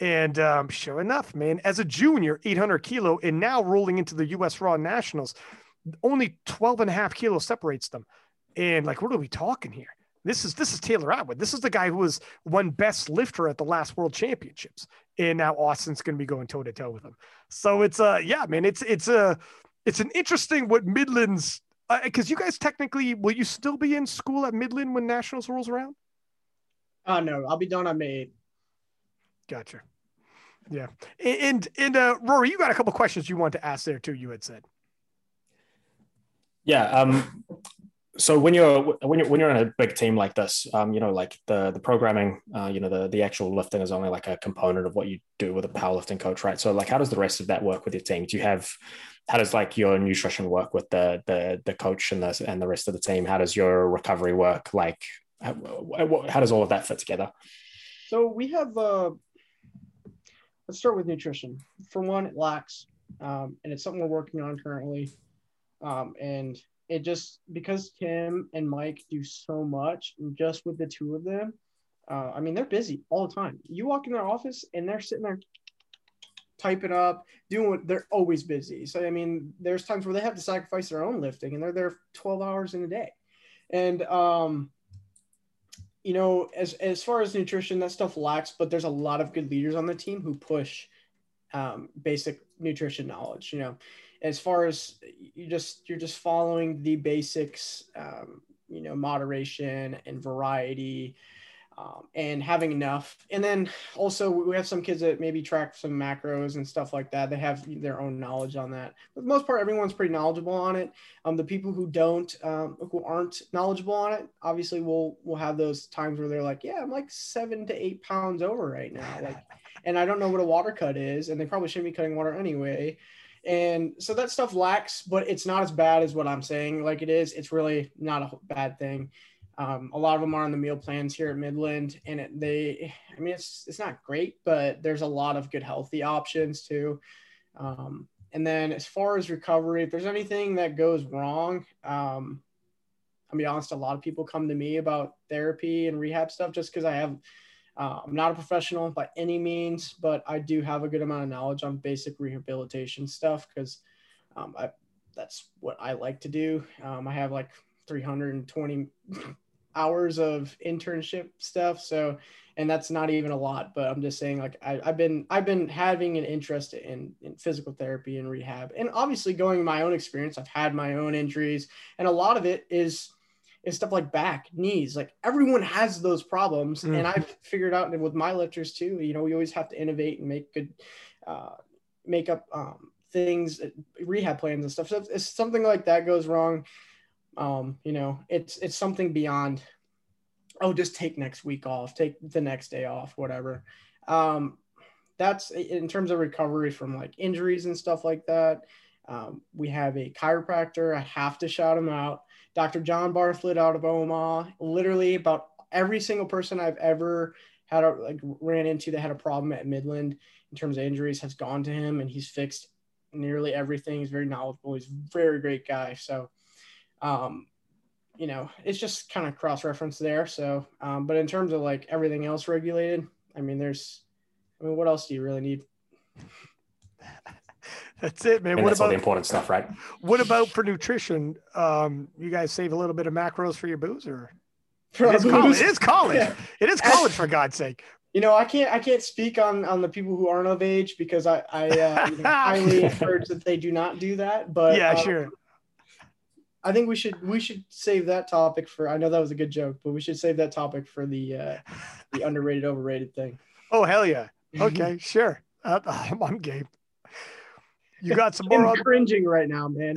And um, sure enough, man, as a junior, 800 kilo, and now rolling into the U.S. Raw Nationals, only 12 and a half kilos separates them. And like, what are we talking here? This is this is Taylor Atwood. This is the guy who was one best lifter at the last World Championships, and now Austin's going to be going toe to toe with him. So it's uh yeah, man, it's it's a it's an interesting what Midlands because you guys technically will you still be in school at Midland when Nationals rolls around? Oh no, I'll be done on May 8th. Gotcha. Yeah, and and, and uh, Rory, you got a couple questions you want to ask there too. You had said. Yeah. Um, so when you're when you're when you're in a big team like this, um, you know, like the the programming, uh, you know, the the actual lifting is only like a component of what you do with a powerlifting coach, right? So like, how does the rest of that work with your team? Do you have how does like your nutrition work with the the the coach and the and the rest of the team? How does your recovery work? Like, how, how does all of that fit together? So we have uh let's start with nutrition. For one, it lacks. Um, and it's something we're working on currently. Um, and it just because Tim and Mike do so much, and just with the two of them, uh, I mean, they're busy all the time. You walk in their office and they're sitting there typing up, doing what they're always busy. So, I mean, there's times where they have to sacrifice their own lifting and they're there 12 hours in a day. And, um, you know, as, as far as nutrition, that stuff lacks, but there's a lot of good leaders on the team who push um, basic nutrition knowledge, you know, as far as you just you're just following the basics um, you know moderation and variety um, and having enough. And then also we have some kids that maybe track some macros and stuff like that. They have their own knowledge on that. For the most part everyone's pretty knowledgeable on it. Um, the people who don't um, who aren't knowledgeable on it obviously will will have those times where they're like yeah i'm like seven to eight pounds over right now. Like and i don't know what a water cut is and they probably shouldn't be cutting water anyway. And so that stuff lacks, but it's not as bad as what I'm saying. Like it is, it's really not a bad thing. Um, a lot of them are on the meal plans here at Midland, and it, they, I mean, it's it's not great, but there's a lot of good healthy options too. Um, and then as far as recovery, if there's anything that goes wrong, um, I'll be honest, a lot of people come to me about therapy and rehab stuff just because I have uh, I'm not a professional by any means, but I do have a good amount of knowledge on basic rehabilitation stuff because um, that's what I like to do. Um, I have like 320 hours of internship stuff, so and that's not even a lot. But I'm just saying, like I, have been I've been having an interest in in physical therapy and rehab, and obviously going my own experience. I've had my own injuries, and a lot of it is is stuff like back, knees. Like everyone has those problems, mm-hmm. and I've figured out with my lifters too. You know, we always have to innovate and make good, uh, make up um, things, rehab plans and stuff. So if something like that goes wrong, um, you know, it's it's something beyond. Oh, just take next week off, take the next day off, whatever. Um, that's in terms of recovery from like injuries and stuff like that. Um, we have a chiropractor. I have to shout him out. Dr. John Bartlett out of Omaha. Literally, about every single person I've ever had a, like ran into that had a problem at Midland in terms of injuries has gone to him, and he's fixed nearly everything. He's very knowledgeable. He's a very great guy. So, um, you know, it's just kind of cross reference there. So, um, but in terms of like everything else regulated, I mean, there's, I mean, what else do you really need? That's it, man. And what that's about all the important stuff, right? what about for nutrition? Um, you guys save a little bit of macros for your booze, or For it's our college? It is college. Yeah. It is college for God's sake. You know, I can't I can't speak on on the people who aren't of age because I I uh, you know, highly encourage that they do not do that. But yeah, uh, sure. I think we should we should save that topic for. I know that was a good joke, but we should save that topic for the uh, the underrated overrated thing. Oh hell yeah. Okay, sure. Uh, I'm, I'm game. You got some more. I'm cringing right now, man.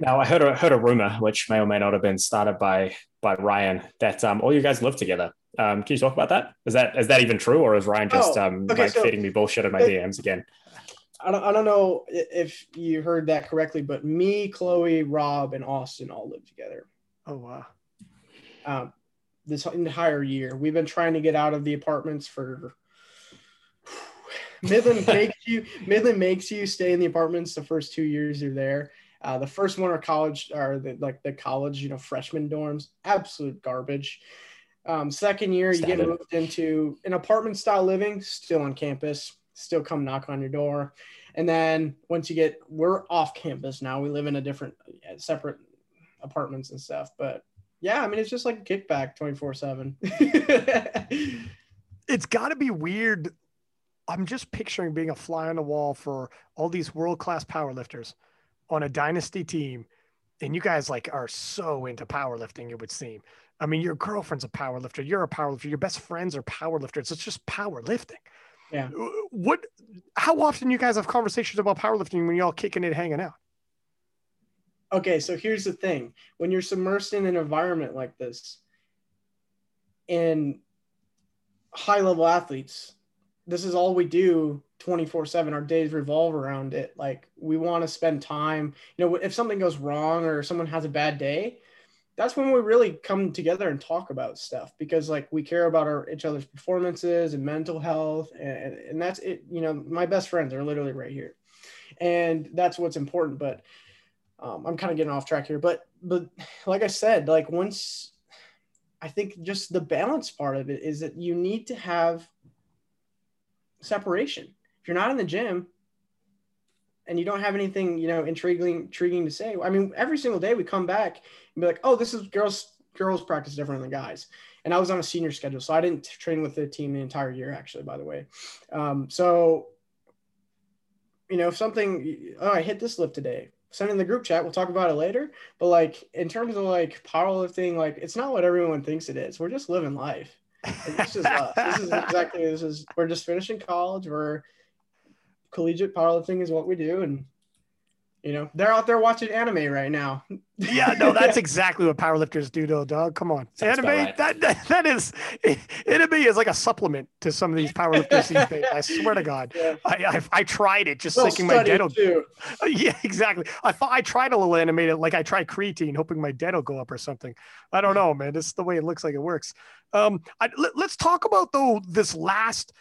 Now I heard a heard a rumor, which may or may not have been started by by Ryan, that um, all you guys live together. Um, can you talk about that? Is that is that even true, or is Ryan just Oh, um, okay, like so- feeding me bullshit in my DMs again? I don't, I don't know if you heard that correctly, but me, Chloe, Rob, and Austin all live together. oh wow. Um, this entire year, we've been trying to get out of the apartments for. Midland makes you Midland makes you stay in the apartments the first two years you're there. Uh, the first one are college are the, like the college, you know, freshman dorms, absolute garbage. Um, second year, you get moved into an apartment style living, still on campus, still come knock on your door. And then once you get, we're off campus now. We live in a different, uh, separate apartments and stuff. But yeah, I mean, it's just like kickback 24 7. it's got to be weird. I'm just picturing being a fly on the wall for all these world class powerlifters on a dynasty team, and you guys like are so into powerlifting. It would seem. I mean, your girlfriend's a powerlifter. You're a powerlifter. Your best friends are powerlifters. It's just powerlifting. Yeah. What? How often you guys have conversations about powerlifting when y'all kicking it, hanging out? okay, so here's the thing when you're submersed in an environment like this, and high level athletes, this is all we do 24 7. Our days revolve around it. Like, we want to spend time. You know, if something goes wrong or someone has a bad day, that's when we really come together and talk about stuff because like we care about our each other's performances and mental health and, and that's it you know my best friends are literally right here. And that's what's important but um, i'm kind of getting off track here but but like i said like once i think just the balance part of it is that you need to have separation. If you're not in the gym and you don't have anything you know intriguing intriguing to say i mean every single day we come back and be like oh this is girls girls practice different than guys. And i was on a senior schedule so i didn't train with the team the entire year actually by the way. Um, so you know if something oh i hit this lift today. Send in the group chat. We'll talk about it later. But like in terms of like powerlifting like it's not what everyone thinks it is. We're just living life. And this is us. this is exactly this is we're just finishing college. We're collegiate powerlifting is what we do. And you know they're out there watching anime right now yeah, no, that's exactly what powerlifters do, though, dog. Come on, Sounds anime. right. That, that that is anime is like a supplement to some of these powerlifters these days. I swear to God, yeah. I I, I tried it just thinking my dead. Will, too yeah, exactly. I thought I tried a little animated, like I tried creatine, hoping my dead will go up or something. I don't know, man. This is the way it looks like it works. Um, I, let, us talk about though this last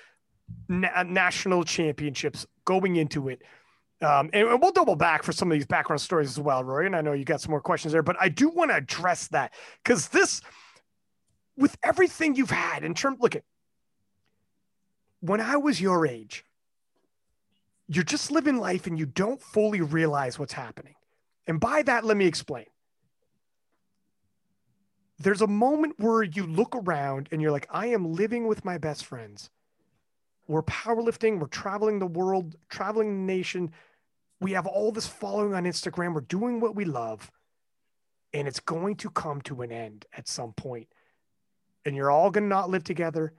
na- national championships going into it. Um, and we'll double back for some of these background stories as well, Roy. And I know you got some more questions there, but I do want to address that because this, with everything you've had in terms, look at when I was your age, you're just living life and you don't fully realize what's happening. And by that, let me explain. There's a moment where you look around and you're like, I am living with my best friends. We're powerlifting, we're traveling the world, traveling the nation. We have all this following on Instagram. We're doing what we love. And it's going to come to an end at some point. And you're all going to not live together.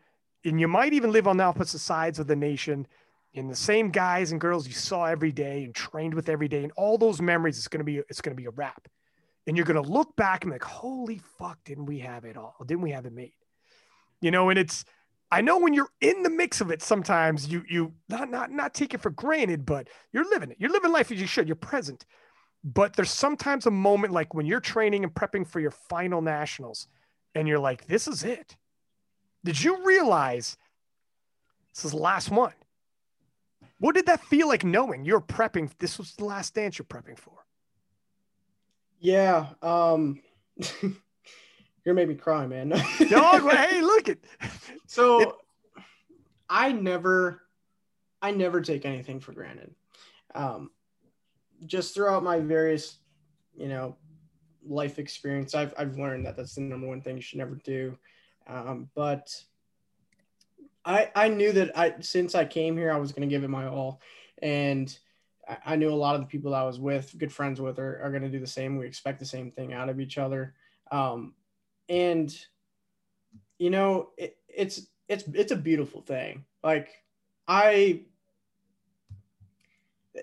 And you might even live on the opposite sides of the nation and the same guys and girls you saw every day and trained with every day and all those memories it's going to be it's going to be a wrap and you're going to look back and be like holy fuck didn't we have it all didn't we have it made you know and it's i know when you're in the mix of it sometimes you you not not not take it for granted but you're living it. You're living life as you should. You're present. But there's sometimes a moment like when you're training and prepping for your final nationals and you're like this is it. Did you realize this is the last one? What did that feel like knowing you're prepping? This was the last dance you're prepping for. yeah um you're gonna me cry man Dog, No, hey, look it. So It- I never I never take anything for granted. Um just throughout my various, you know, life experience, I've I've learned that that's the number one thing you should never do. Um, but I I knew that I since I came here I was gonna give it my all. And I- I knew a lot of the people that I was with, good friends with, are, are going to do the same. We expect the same thing out of each other. Um, and, you know, it, it's, it's, it's a beautiful thing. Like I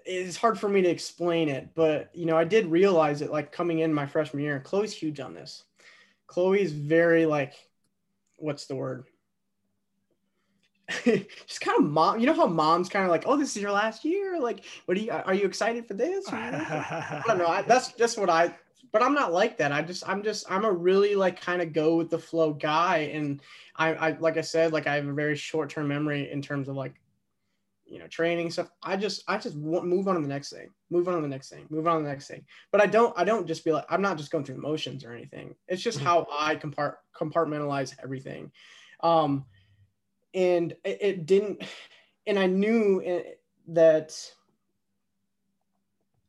it's hard for me to explain it, but you know, I did realize it like coming in my freshman year. Chloe's huge on this. Chloe's very like, what's the word? Just kind of mom. You know how mom's kind of like, oh, this is your last year. Like, what are you? Are you excited for this? I don't know. I, that's just what I. But I'm not like that. I just, I'm just, I'm a really like kind of go with the flow guy, and I, I, like I said, like I have a very short term memory in terms of like you know training stuff i just i just want move on to the next thing move on to the next thing move on to the next thing but i don't i don't just be like i'm not just going through emotions or anything it's just Mm-hmm. how i compart compartmentalize everything um and it, it didn't and i knew it, that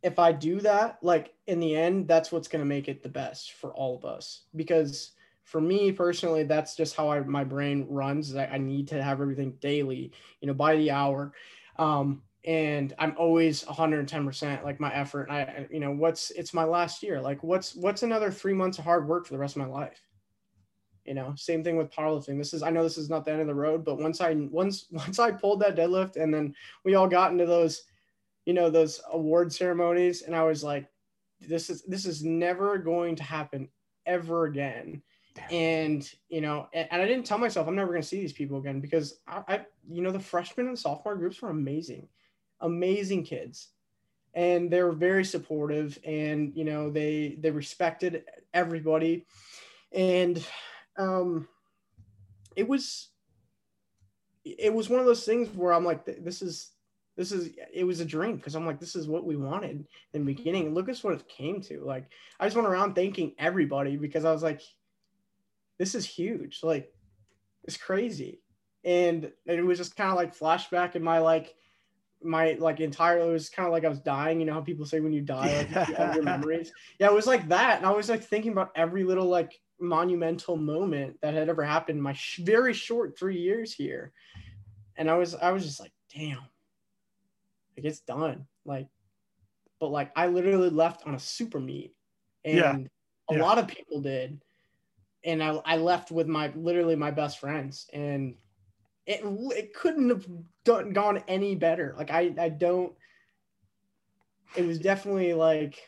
if i do that like in the end that's what's going to make it the best for all of us. Because for me personally that's just how I, my brain runs I, I need to have everything daily you know by the hour. Um and i'm always 110% like my effort. I I- you know what's it's my last year. Like what's what's another three months of hard work for the rest of my life? You know same thing with powerlifting. This is i know this is not the end of the road but once i once once i pulled that deadlift and then we all got into those you know those award ceremonies. And i was like this is this is never going to happen ever again. And you know and, and i didn't tell myself i'm never going to see these people again because I, I you know the freshman and sophomore groups were amazing amazing kids. And they were very supportive and you know they they respected everybody. And um it was it was one of those things where i'm like this is this is it was a dream because i'm like this is what we wanted in the beginning. And look at what it came to. Like i just went around thanking everybody because i was like this is huge. Like it's crazy. And it was just kind of like flashback in my like my like entire it was kind of like i was dying you know how people say when you die like you have your memories? Yeah it was like that. And i was like thinking about every little like monumental moment that had ever happened in my sh- very short three years here. And i was i was just like damn like it's done like but like i literally left on a super meet and Yeah. a Yeah. lot of people did and I, I left with my literally my best friends and it it couldn't have done gone any better like i i don't it was definitely like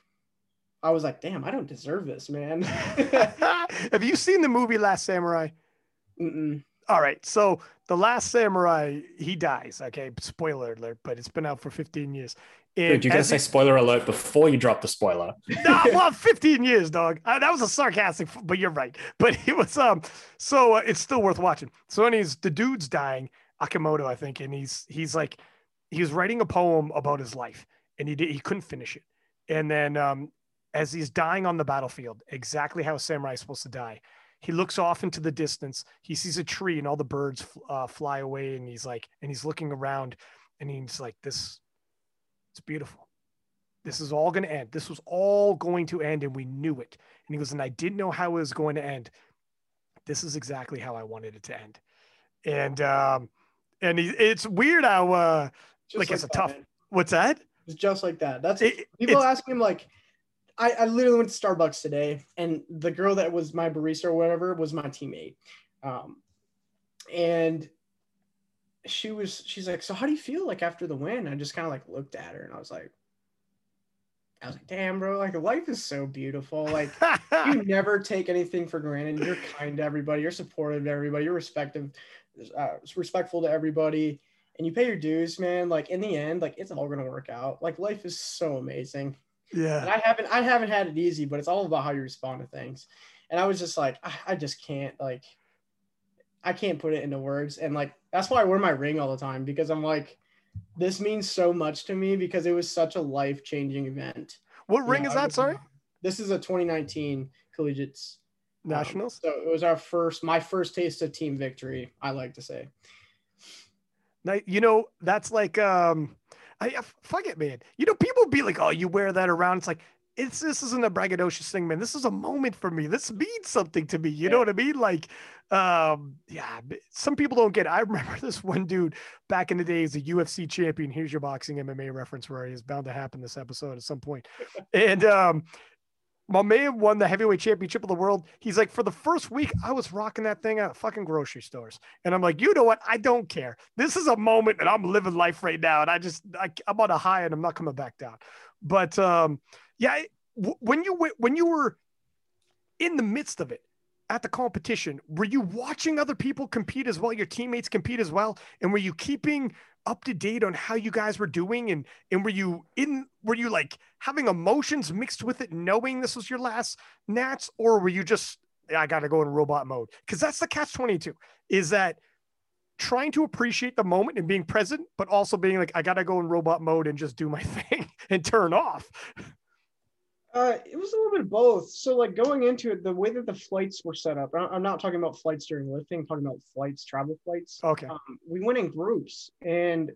i was like damn i don't deserve this man Have you seen the movie Last Samurai? Mm-mm. All right. So the Last Samurai, he dies. Okay. Spoiler alert, but it's been out for 15 years. And Dude, you gotta say spoiler alert before you drop the spoiler. no, well, 15 years, dog. Uh, that was a sarcastic, but you're right. But it was um, so uh, it's still worth watching. So he's the dude's dying, Akimoto, I think, and he's he's like he was writing a poem about his life, and he did he couldn't finish it, and then um, as he's dying on the battlefield, exactly how a samurai is supposed to die. He looks off into the distance. He sees a tree and all the birds uh, fly away, and he's like, and he's looking around, and he's like, "This, it's beautiful. This is all going to end. This was all going to end, and we knew it." And he goes, "And I didn't know how it was going to end. This is exactly how I wanted it to end." And um, and he, it's weird how uh, Just Like, it's a tough- man. what's that? it's just like that that's It- people asking him like I, I literally went to starbucks today and the girl that was my barista or whatever was my teammate um, and she was she's like so how do you feel like after the win i just kind of like looked at her and i was like i was like damn bro like life is so beautiful like you never take anything for granted. You're kind to everybody. You're supportive to everybody. You're respective, uh, respectful to everybody, and you pay your dues, man. Like in the end, like it's all gonna work out. Like life is so amazing. And yeah, I haven't, I haven't had it easy, but it's all about how you respond to things. And I was just like, I, I just can't like, I can't put it into words. And like that's why I wear my ring all the time because I'm like, this means so much to me because it was such a life changing event. what You ring know, is that? was- Sorry, This is a 2019 collegiates um, nationals. so it was our first, my first taste of team victory. I like to say. Now, you know, that's like um I, I fuck it, man. You know, people be like, "Oh, you wear that around." It's like it's this isn't a braggadocious thing, man. This is a moment for me. This means something to me. You know what I mean? Like, um, yeah. Some people don't get. It. I remember this one dude back in the days, a UFC champion. Here's your boxing MMA reference, where he is bound to happen this episode at some point. And um, my man won the heavyweight championship of the world. He's like, for the first week, I was rocking that thing at fucking grocery stores. And I'm like, you know what? I don't care. This is a moment and I'm living life right now. And I just, I, I'm on a high and I'm not coming back down. But um, yeah, when you when you were in the midst of it at the competition, were you watching other people compete as well? Your teammates compete as well, and were you keeping up to date on how you guys were doing? And and were you in? Were you like having emotions mixed with it, knowing this was your last Nats, or were you just I got to go in robot mode? Because that's the catch twenty two. Is that trying to appreciate the moment and being present, but also being like, I gotta go in robot mode and just do my thing and turn off. Uh, it was a little bit of both. So, like going into it, the way that the flights were set up, I'm not talking about flights during lifting, I'm talking about flights, travel flights. Okay. Um, we went in groups, and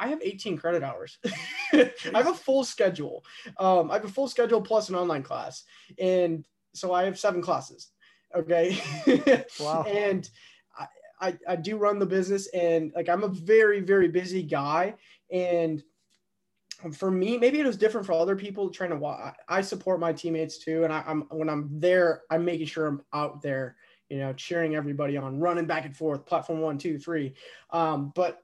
I have 18 credit hours. I have a full schedule. Um, I have a full schedule plus an online class, and so I have seven classes. Okay. wow. and I, I, I do run the business, and like I'm a very very busy guy, and for me, maybe it was different for other people trying to watch. I support my teammates too, and I, am when I'm there, I'm making sure I'm out there, you know, cheering everybody on, running back and forth, platform one, two, three. Um, but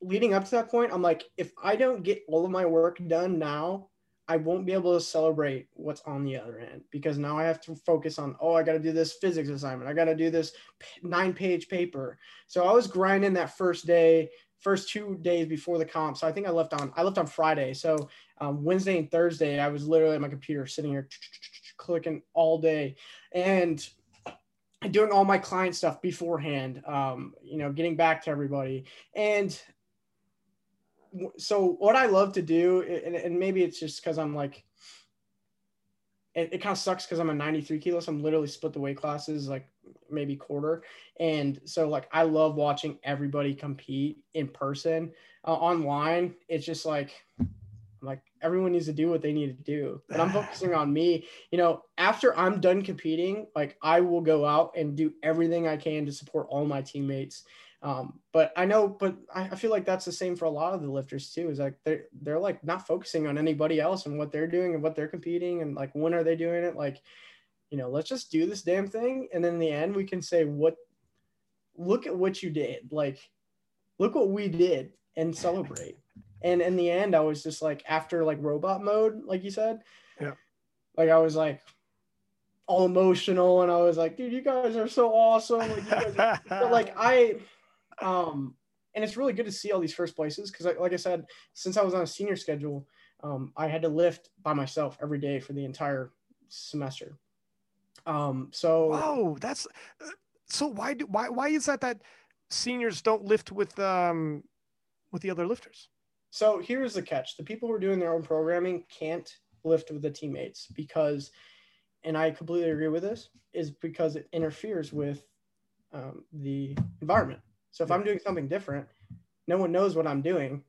leading up to that point, I'm like, if I don't get all of my work done now, I won't be able to celebrate what's on the other end because now I have to focus on, oh, I got to do this physics assignment. I got to do this nine page paper. So I was grinding that first day, first two days before the comp. So I think I left on I left on Friday. So um, Wednesday and Thursday, I was literally at my computer sitting here clicking all day and doing all my client stuff beforehand. Um, you know, getting back to everybody and so what I love to do, and, maybe it's just because I'm like, it, it kind of sucks because I'm a 93 kilo, so I'm literally split the weight classes like maybe quarter. And so like I love watching everybody compete in person. Uh, online, it's just like like everyone needs to do what they need to do. But I'm focusing on me. You know, after I'm done competing, like I will go out and do everything I can to support all my teammates. Um, but I know, but I, I feel like that's the same for a lot of the lifters too. Is like they're they're like not focusing on anybody else and what they're doing and what they're competing and like when are they doing it. Like you know, let's just do this damn thing. And in the end, we can say, what, look at what you did. Like, look what we did and celebrate. And in the end, I was just like, after like robot mode, like you said, yeah. Like I was like all emotional and I was like, dude, you guys are so awesome. Like, are, but like I, um, and it's really good to see all these first places because like, like I said, since I was on a senior schedule, um, I had to lift by myself every day for the entire semester. Um, so oh, that's uh, so why do why why is that that seniors don't lift with um with the other lifters? So here's the catch: the people who are doing their own programming can't lift with the teammates because, and I completely agree with this, is because it interferes with um, the environment. So if I'm doing something different, no one knows what I'm doing.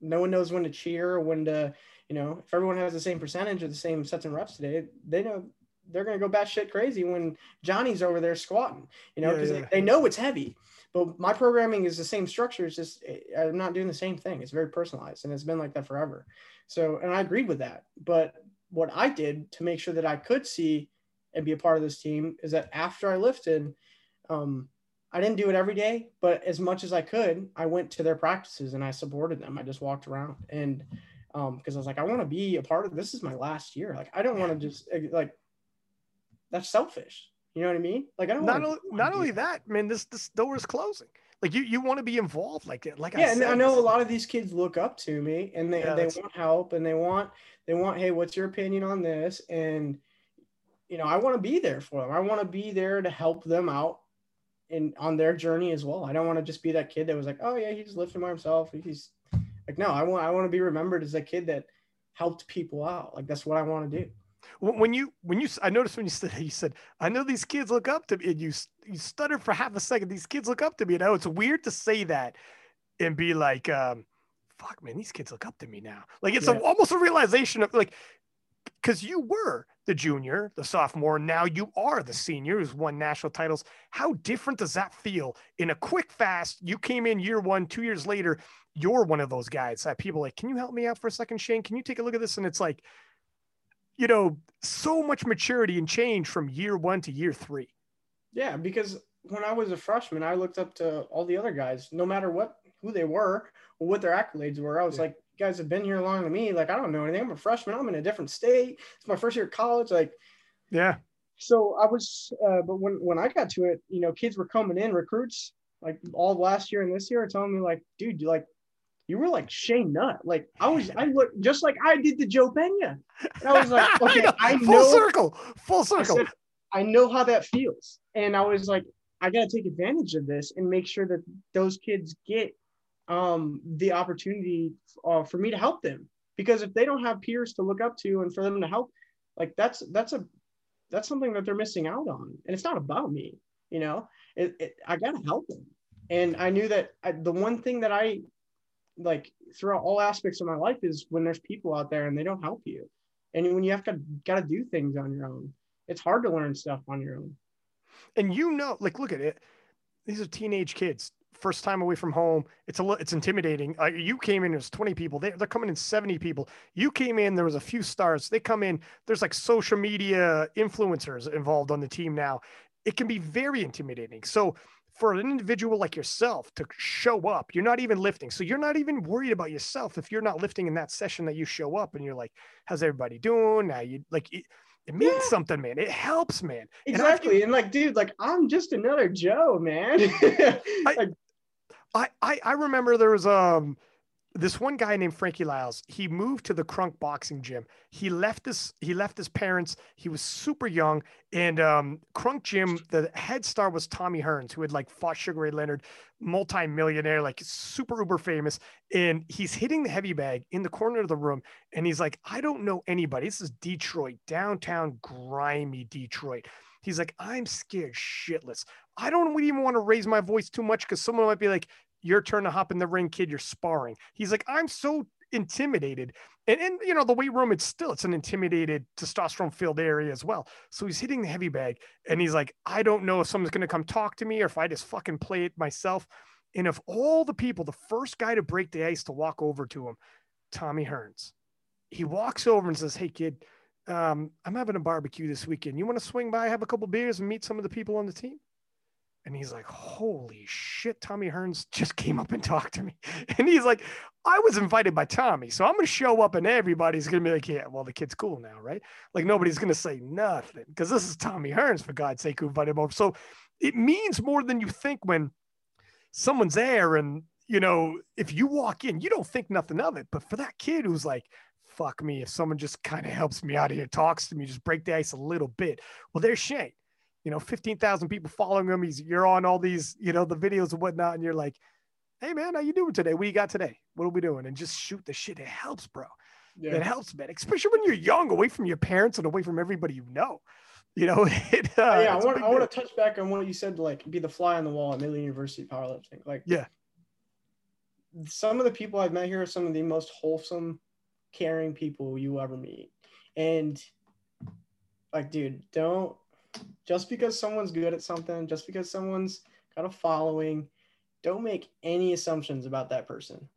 No one knows when to cheer, when to, you know, if everyone has the same percentage or the same sets and reps today, they know they're going to go batshit crazy when Johnny's over there squatting, you know, because yeah, yeah. they, they, know it's heavy. But my programming is the same structure. It's just eh, I'm not doing the same thing. It's very personalized, and it's been like that forever. So, and I agreed with that. But what I did to make sure that I could see and be a part of this team is that after I lifted, um, I didn't do it every day, but as much as I could, I went to their practices and I supported them. I just walked around and um because I was like, I want to be a part of this is my last year. Like I don't want to just eh, like that's selfish. You know what I mean? Like I don't not, only, not only that, man, this this door is closing. Like you you want to be involved like like yeah, I and I know a lot of these kids look up to me and they, yeah, they want help and they want they want, hey, what's your opinion on this? And you know, I want to be there for them. I want to be there to help them out in on their journey as well. I don't want to just be that kid that was like, oh yeah, he's lifting by himself. He's like, no, I want I want to be remembered as a kid that helped people out. Like that's what I want to do when you when you I noticed when you said you said I know these kids look up to me and you you stuttered for half a second these kids look up to me. And know it's weird to say that and be like um fuck man these kids look up to me now. Like it's yeah. a, almost a realization of like because you were the junior the sophomore now you are the senior who's won national titles. How different does that feel in a quick fast you came in year one two years later you're one of those guys that people like can you help me out for a second shane? Can you take a look at this? And it's like you know, so much maturity and change from year one to year three. Yeah, because when I was a freshman, I looked up to all the other guys, no matter what who they were or what their accolades were. I was yeah. like, guys have been here longer than me. Like, I don't know anything. I'm a freshman. I'm in a different state. It's my first year of college. Like, yeah. So I was, uh, but when when I got to it, you know, kids were coming in, recruits, like all last year and this year, are telling me like, dude, you like, you were like Shane Nutt. Like I was, I looked just like I did to Joe Pena. And I was like, okay, I know, full circle, full circle. I, said, I know how that feels, and I was like, I got to take advantage of this and make sure that those kids get um, the opportunity uh, for me to help them. Because if they don't have peers to look up to and for them to help, like that's that's a that's something that they're missing out on. And it's not about me, you know. It, it, I gotta help them. And I knew that I, the one thing that I like throughout all aspects of my life is when there's people out there and they don't help you, and when you have to got to do things on your own, it's hard to learn stuff on your own. And you know, like look at it. These are teenage kids first time away from home. It's a it's intimidating. Uh, you came in, there's 20 people. They, they're coming in 70 people. You came in, there was a few stars. They come in, there's like social media influencers involved on the team now. It can be very intimidating. So for an individual like yourself to show up, you're not even lifting. So you're not even worried about yourself if you're not lifting in that session that you show up and you're like, how's everybody doing? Now you like it, it means yeah. something, man. It helps, man. Exactly. And, and, like, dude, like I'm just another Joe, man. like, I, I I remember there was um this one guy named Frankie Lyles. He moved to the Kronk boxing gym. He left his he left his parents. He was super young. And um, Kronk gym, the head star was Tommy Hearns, who had like fought Sugar Ray Leonard, multi-millionaire, like super uber famous. And he's hitting the heavy bag in the corner of the room. And he's like, I don't know anybody. This is Detroit, downtown, grimy Detroit. He's like, I'm scared shitless. I don't even want to raise my voice too much because someone might be like, your turn to hop in the ring, kid. You're sparring. He's like, I'm so intimidated. And in you know, the weight room, it's still it's an intimidated testosterone filled area as well. So he's hitting the heavy bag and he's like, I don't know if someone's gonna come talk to me or if I just fucking play it myself. And of all the people, the first guy to break the ice to walk over to him, Tommy Hearns. He walks over and says, Hey kid, um, I'm having a barbecue this weekend. You want to swing by, have a couple beers, and meet some of the people on the team? And he's like, Holy shit, Tommy Hearns just came up and talked to me. And he's like, I was invited by Tommy. So I'm going to show up and everybody's going to be like, Yeah, well, the kid's cool now, right? Like nobody's going to say nothing because this is Tommy Hearns, for God's sake, who invited him over. So it means more than you think when someone's there. And, you know, if you walk in, you don't think nothing of it. But for that kid who's like, fuck me if someone just kind of helps me out of here, talks to me, just break the ice a little bit. Well, there's Shane. You know, 15,000 people following him. He's you're on all these, you know, the videos and whatnot, and you're like, hey man, how you doing today? What you got today? What are we doing? And just shoot the shit. It helps, bro. Yeah. It helps, man. Especially when you're young, away from your parents and away from everybody you know. You know, it, uh, yeah. I want, I want to touch back on what you said, like be the fly on the wall at Middle University powerlifting. Like, yeah, some of the people I've met here are some of the most wholesome caring people you ever meet. And like, dude, don't just because someone's good at something, just because someone's got a following, don't make any assumptions about that person.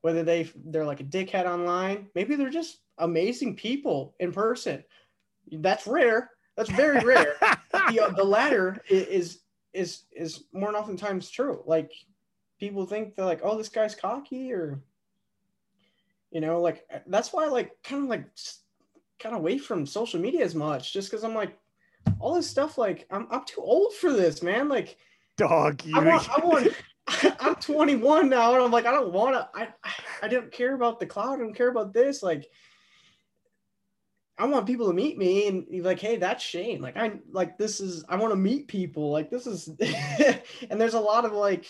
Whether they they're like a dickhead online, maybe they're just amazing people in person. That's rare. That's very rare. the, uh, the latter is is is more than oftentimes true. Like people think they're like, oh, this guy's cocky or you know like that's why i like kind of like kind of away from social media as much just because i'm like all this stuff like I'm, I'm too old for this man like dog you. i want i want i'm 21 now and i'm like i don't want to i i don't care about the cloud i don't care about this like I want people to meet me and be like, hey, that's Shane. Like I like this is I want to meet people. Like this is and there's a lot of like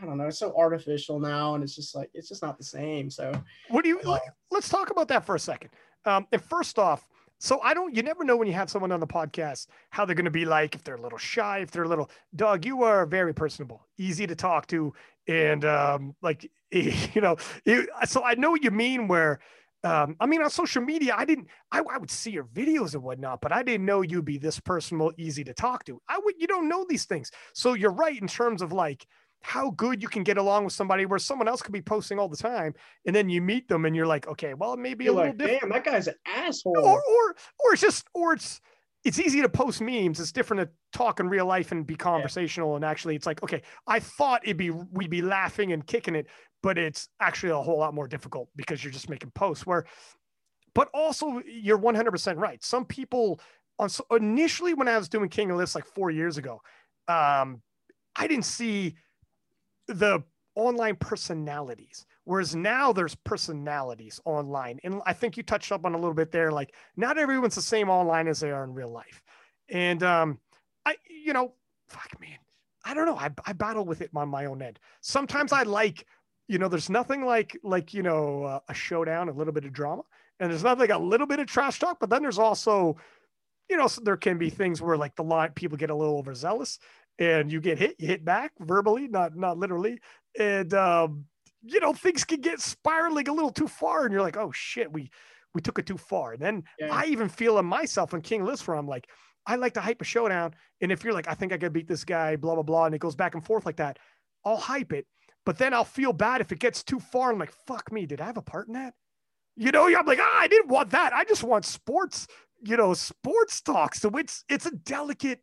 I don't know, it's so artificial now, and it's just like it's just not the same. So, what do you? Uh, let's talk about that for a second. Um, and first off, so I don't. You never know when you have someone on the podcast how they're going to be like. If they're a little shy, if they're a little dog. You are very personable, easy to talk to, and um, like you know. You, so I know what you mean. Where um, I mean, on social media, I didn't, I, I, would see your videos and whatnot, but I didn't know you'd be this personal, easy to talk to. I would, you don't know these things. So you're right in terms of like, how good you can get along with somebody where someone else could be posting all the time, and then you meet them and you're like, okay, well, maybe You're a little like, different. damn, that guy's an asshole. Or, or, or it's just, or it's, it's easy to post memes. It's different to talk in real life and be conversational. And actually, it's like, okay, I thought it'd be we'd be laughing and kicking it, but it's actually a whole lot more difficult because you're just making posts. Where, but also, you're 100 percent right. Some people on so initially when I was doing King of Lifts like four years ago, um, I didn't see the online personalities. Whereas now there's personalities online. And I think you touched up on a little bit there. Like not everyone's the same online as they are in real life. And um, I, you know, fuck man, I don't know. I, I battle with it on my own end. Sometimes I like, you know, there's nothing like like, you know, uh, a showdown, a little bit of drama. And there's nothing like a little bit of trash talk, but then there's also, you know, so there can be things where like the line people get a little overzealous and you get hit, you hit back verbally, not not literally. And um, you know, things can get spiraling a little too far, and you're like, oh shit, we we took it too far. And then Yeah. I even feel in myself in King Lifts where I'm like, I like to hype a showdown. And if you're like, I think I could beat this guy, blah, blah, blah, and it goes back and forth like that, I'll hype it. But then I'll feel bad if it gets too far. I'm like, fuck me, did I have a part in that? You know, I'm like, ah, I didn't want that. I just want sports, you know, sports talk. So it's it's a delicate,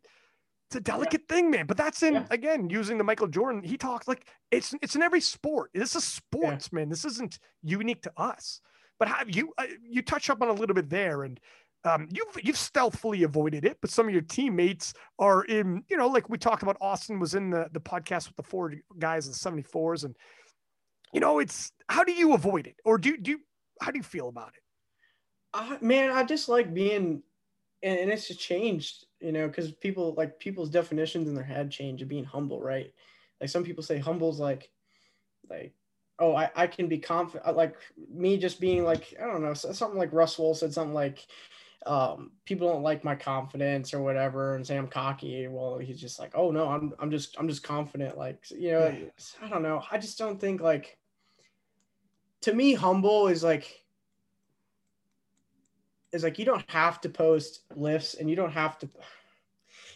it's a delicate thing, man. But that's in Yeah. again using the Michael Jordan. He talks like it's it's in every sport. This is sports, man. This isn't unique to us. But have you uh, you touch up on a little bit there, and um, you've you've stealthily avoided it, but some of your teammates are in. You know, like we talked about, Austin was in the the podcast with the four guys in the seventy fours, and you know, it's how do you avoid it, or do do you, how do you feel about it? I, man, I just like being, and, and it's just changed, you know, because people like people's definitions in their head change of being humble, right? Like some people say humble's like, like, oh, I, I can be confident. Like me just being like, I don't know, something like Russ Russell said something like, um, people don't like my confidence or whatever, and say I'm cocky. Well, he's just like, oh no, I'm I'm just I'm just confident. Like you know, Yeah. I don't know. I just don't think like. To me, humble is like is like you don't have to post lifts and you don't have to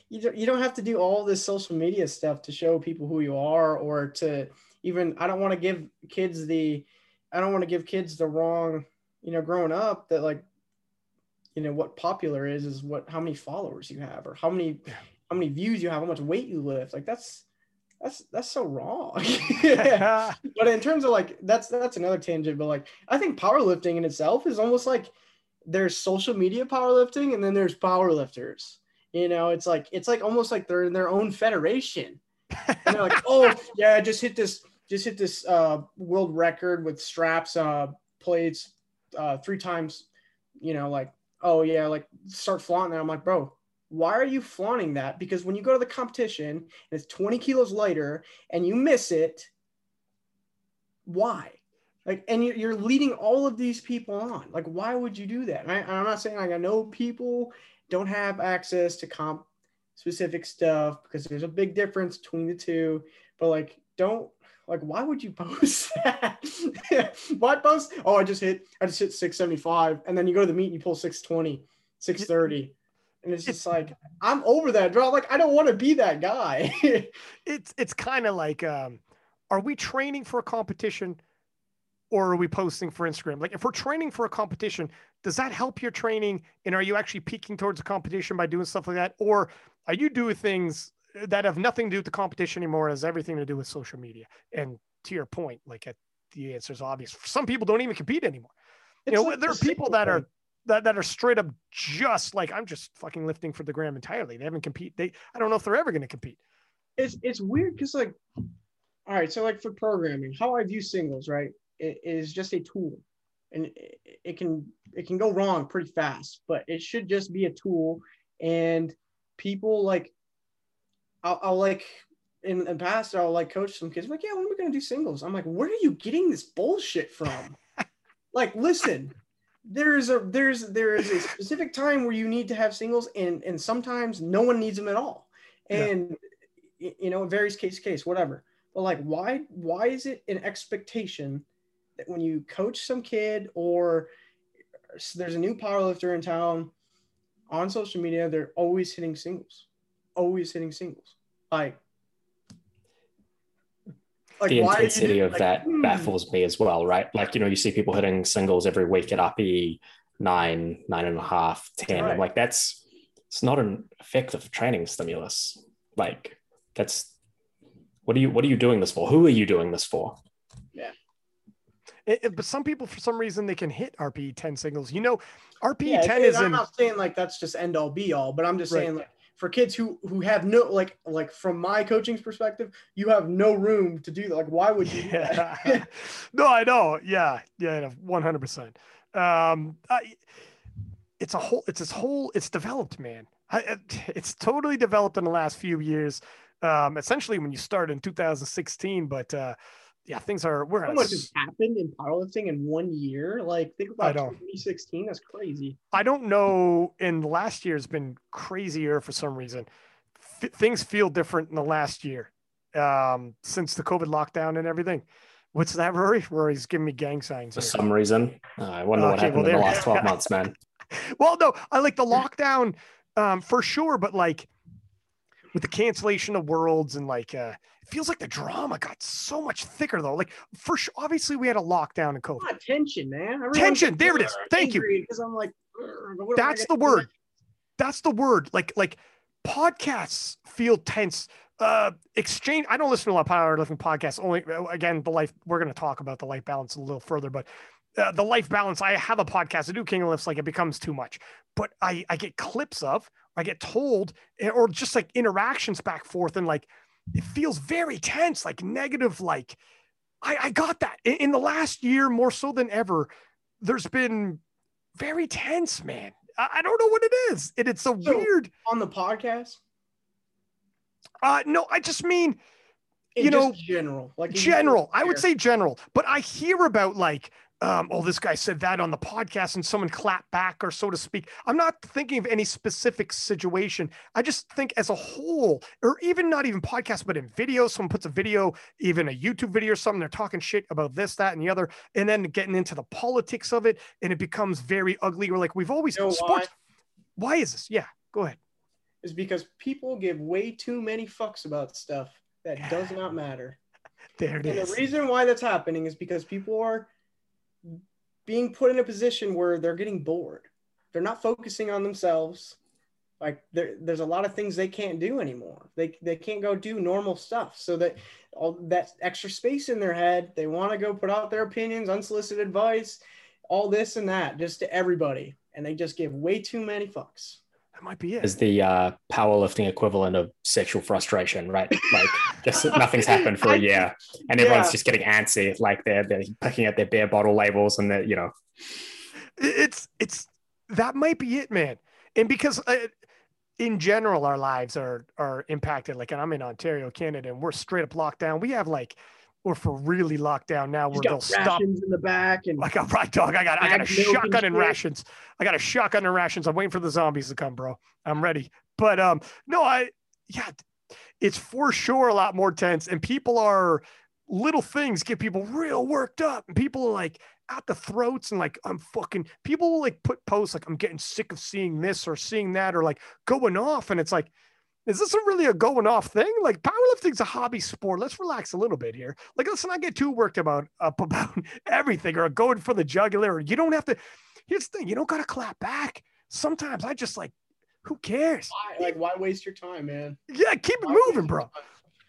you don't, you don't have to do all this social media stuff to show people who you are or to even I don't want to give kids the I don't want to give kids the wrong you know growing up that like you know what popular is is what how many followers you have or how many how many views you have how much weight you lift. Like that's that's that's so wrong. But in terms of like that's that's another tangent but like i think powerlifting in itself is almost like there's social media powerlifting and then there's powerlifters. You know it's like it's like almost like they're in their own federation. And they're like oh yeah i just hit this just hit this uh world record with straps uh plates uh three times you know like oh yeah like start flaunting that. I'm like bro why are you flaunting that? Because when you go to the competition and it's 20 kilos lighter and you miss it why like and you're, you're leading all of these people on. Like why would you do that? And I, i'm not saying like i know people don't have access to comp specific stuff because there's a big difference between the two but like don't like why would you post that? Why post oh i just hit i just hit 675 and then you go to the meet and you pull 620 630 and it's just like i'm over that bro. Like i don't want to be that guy. It's it's kind of like um are we training for a competition or are we posting for instagram? Like if we're training for a competition does that help your training? And are you actually peaking towards a competition by doing stuff like that? Or are you doing things that have nothing to do with the competition anymore it has everything to do with social media? And to your point like at, the answer is obvious. Some people don't even compete anymore. You know like there the are people that are that, that are straight up just like i'm just fucking lifting for the gram entirely. They haven't compete they i don't know if they're ever going to compete. It's it's weird because like all right so like for programming how i view singles right is just a tool. And it, can it can go wrong pretty fast but it should just be a tool. And people like i'll, I'll like in the past i'll like coach some kids I'm like yeah when are we going to do singles? I'm like where are you getting this bullshit from? Like listen there's a there's there is a specific time where you need to have singles and and sometimes no one needs them at all. And y- you know it varies case to case whatever. But like why why is it an expectation that when you coach some kid or there's a new powerlifter in town on social media they're always hitting singles always hitting singles like Like the why are you intensity of like, that hmm. baffles me as well, right? Like, you know, you see people hitting singles every week at RPE nine, nine and a half, 10. Right. I'm like, that's it's not an effective training stimulus. Like, that's what are you what are you doing this for? Who are you doing this for? It- it- but some people, for some reason, they can hit RPE 10 singles. You know, RPE Yeah, 10 it- is I'm not saying like that's just end all be all, but I'm just Right. saying like for kids who who have no like like from my coaching's perspective, you have no room to do that. Like, why would you? Yeah. no, I know. Yeah, yeah, one hundred percent. Um, I, it's a whole. It's this whole. It's developed, man. I, it's totally developed in the last few years. Um, essentially, when you start in 2016, but uh, yeah, things are. We're How much s- has happened in powerlifting in one year? Like, think I about know. 2016. That's crazy. I don't know. And last year's been crazier for some reason. F- things feel different in the last year um, since the COVID lockdown and everything. What's that, Rory? Rory's giving me gang signs. For here. some reason. Uh, I wonder what happened well, in the last 12 months, man. well, no, I like the lockdown um, for sure, but like with the cancellation of worlds and like uh, it feels like the drama got so much thicker though. Like for sure, obviously we had a lockdown in COVID. Tension, man. Everyone's Tension, there it is. Thank you. Because I'm like, "Ugh, but what am I That's the word. That's the word. Like like podcasts feel tense. Uh, exchange. I don't listen to a lot of powerlifting podcasts. Only uh, again, the life. We're going to talk about the life balance a little further, but uh, the life balance. I have a podcast. I do King of Lifts. Like it becomes too much, but I I get clips of. I get told, eh, or just like interactions back forth, and like it feels very tense, like negative. Like I I got that in, in the last year more so than ever. There's been very tense, man. I, I don't know what it is, and it's a So- weird. on the podcast. Uh, no, I just mean In You just know, general, like general. I would say general, but I hear about like, um, oh, this guy said that on the podcast and someone clapped back, or so to speak. I'm not thinking of any specific situation. I just think as a whole, or even not even podcast, but in video, someone puts a video, even a YouTube video or something, they're talking shit about this, that, and the other, and then getting into the politics of it, and it becomes very ugly. Or like we've always You know sports. Why is this? Yeah, go ahead. is because people give way too many fucks about stuff that does not matter. There it And is. the reason why that's happening is because people are being put in a position where they're getting bored. They're not focusing on themselves. Like there, there's a lot of things they can't do anymore. They they can't go do normal stuff. So that all that extra space in their head, they want to go put out their opinions, unsolicited advice, all this and that, just to everybody, and they just give way too many fucks. That might be it. Is the uh, powerlifting equivalent of sexual frustration, right? Like just nothing's happened for a year and everyone's just getting antsy, like they're they're picking at their beer bottle labels and they're, you know, it's it's that might be it man. And because uh, in general our lives are are impacted. Like and i'm in ontario canada and we're straight up locked down. We have like we're for really locked down now where they'll stop rations in the back and I got right dog. I got I got a and shotgun and rations. I got a shotgun and rations. I'm waiting for the zombies to come, bro. I'm ready. But um, no, I yeah, it's for sure a lot more tense, and people are little things get people real worked up, and people are like at the throats and like I'm fucking. People will like put posts like I'm getting sick of seeing this or seeing that or like going off, and it's like. Is this a really a going off thing? Like powerlifting's a hobby sport. Let's relax a little bit here. Like let's not get too worked about up about everything or going for the jugular. You don't have to. Here's the thing: you don't gotta clap back. Sometimes I just like, who cares? why, like why waste your time, man? Yeah, keep it Why waste moving, bro.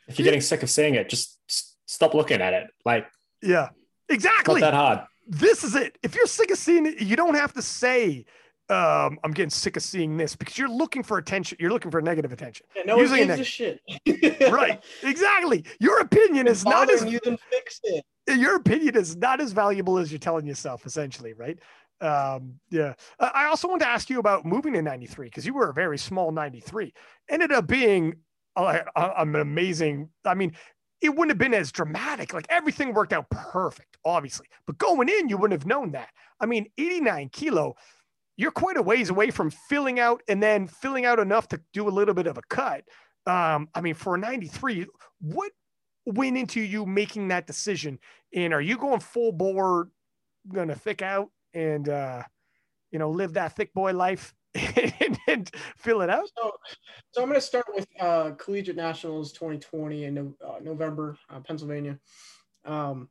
if you're getting sick of seeing it, just stop looking at it. Like Yeah, exactly. not that hard. This is it. If you're sick of seeing it, you don't have to say, um, "I'm getting sick of seeing this," because you're looking for attention. You're looking for negative attention. Yeah, no one Using a gives a shit. Right? Exactly. Your opinion is not as you, then fix it. your opinion is not as valuable as you're telling yourself, essentially, right? Um, yeah. I I also want to ask you about moving in 93 because you were a very small 93. Ended up being a, a- an amazing. I mean, it wouldn't have been as dramatic. Like everything worked out perfect, obviously. But going in, you wouldn't have known that. I mean, 89 kilo, you're quite a ways away from filling out and then filling out enough to do a little bit of a cut. Um, I mean, for a 93, what went into you making that decision? And are you going full bore, gonna thick out and uh, you know, live that thick boy life and, and fill it out. So, so I'm going to start with uh, Collegiate Nationals 2020 in uh, November, uh, Pennsylvania. Um,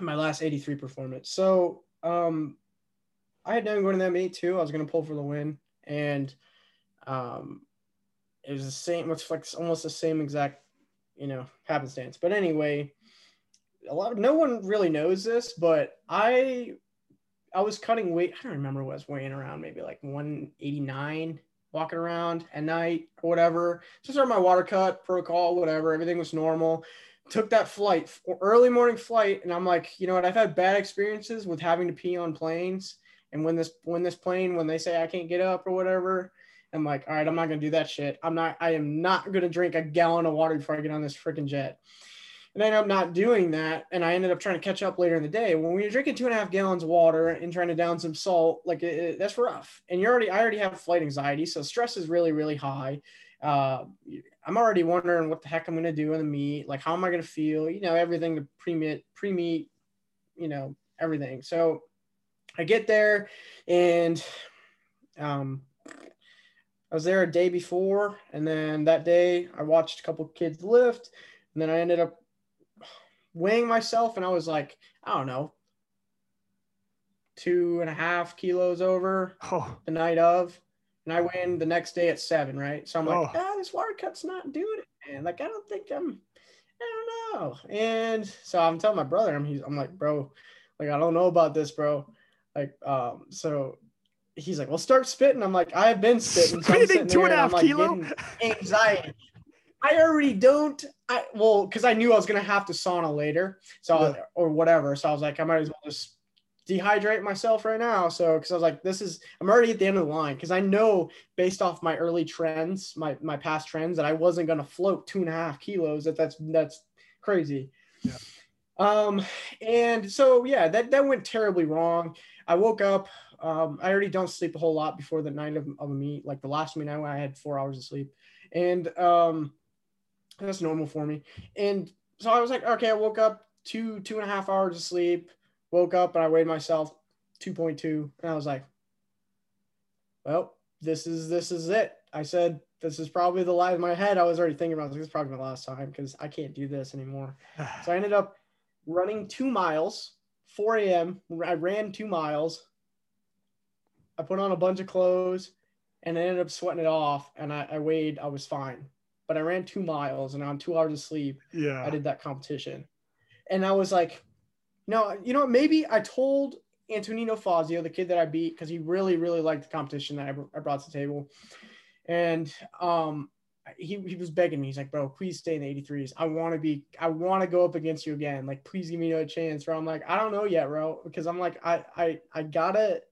my last 83 performance. So um, I had done going to that meet too. I was going to pull for the win, and um, it was the same. It's like almost the same exact, you know, happenstance. But anyway, a lot of no one really knows this, but I I was cutting weight. I don't remember what I was weighing around, maybe like 189 walking around at night or whatever. Just started my water cut protocol, whatever. Everything was normal. Took that flight, early morning flight, and I'm like, you know what? I've had bad experiences with having to pee on planes. And when this when this plane, when they say I can't get up or whatever, I'm like, all right, I'm not gonna do that shit. I'm not. I am not gonna drink a gallon of water before I get on this freaking jet and I ended up not doing that. And I ended up trying to catch up later in the day. When you're drinking two and a half gallons of water and trying to down some salt, like it, it, that's rough. And you're already, I already have flight anxiety. So stress is really, really high. Uh, I'm already wondering what the heck I'm going to do in the meet. Like, how am I going to feel? You know, everything the pre-meet, pre-meet, you know, everything. So I get there and, um, I was there a day before, and then that day I watched a couple kids lift, and then I ended up weighing myself and I was like, I don't know, two and a half kilos over oh. the night of. And I weigh in the next day at seven, right? So I'm like, oh. ah, this water cut's not doing it, man. Like, I don't think I'm, I don't know. And so I'm telling my brother, I'm, he's, I'm like, bro, like, I don't know about this, bro. Like, um, so he's like, well, start spitting. I'm like, I have been spitting. So Spitting two and a half like, kilo? Anxiety. I already don't. I well, because I knew I was gonna have to sauna later, so yeah. or whatever. So I was like, I might as well just dehydrate myself right now. So because I was like, this is I'm already at the end of the line because I know based off my early trends, my my past trends, that I wasn't gonna float two and a half kilos. That that's that's crazy. Um, and so yeah, that that went terribly wrong. I woke up. Um, I already don't sleep a whole lot before the night of, of a meet. Like the last meet I went, I had four hours of sleep, and um that's normal for me. And so I was like, okay, I woke up two, two and a half hours of sleep, woke up and I weighed myself 2.2. And I was like, well, this is, this is it. I said, this is probably the last in my head. I was already thinking about this. This is probably the last time because I can't do this anymore. so I ended up running two miles, 4 a.m. I ran two miles. I put on a bunch of clothes and I ended up sweating it off. And I, I weighed, I was fine but I ran two miles and on two hours of sleep, yeah, I did that competition. And I was like, no, you know, maybe I told Antonino Fazio, the kid that I beat, because he really, really liked the competition that I, I brought to the table. And um, he, he was begging me. He's like, bro, please stay in the 83s. I want to be, I want to go up against you again. Like, please give me a chance. Bro, I'm like, I don't know yet, bro, because I'm like, I, I, I gotta,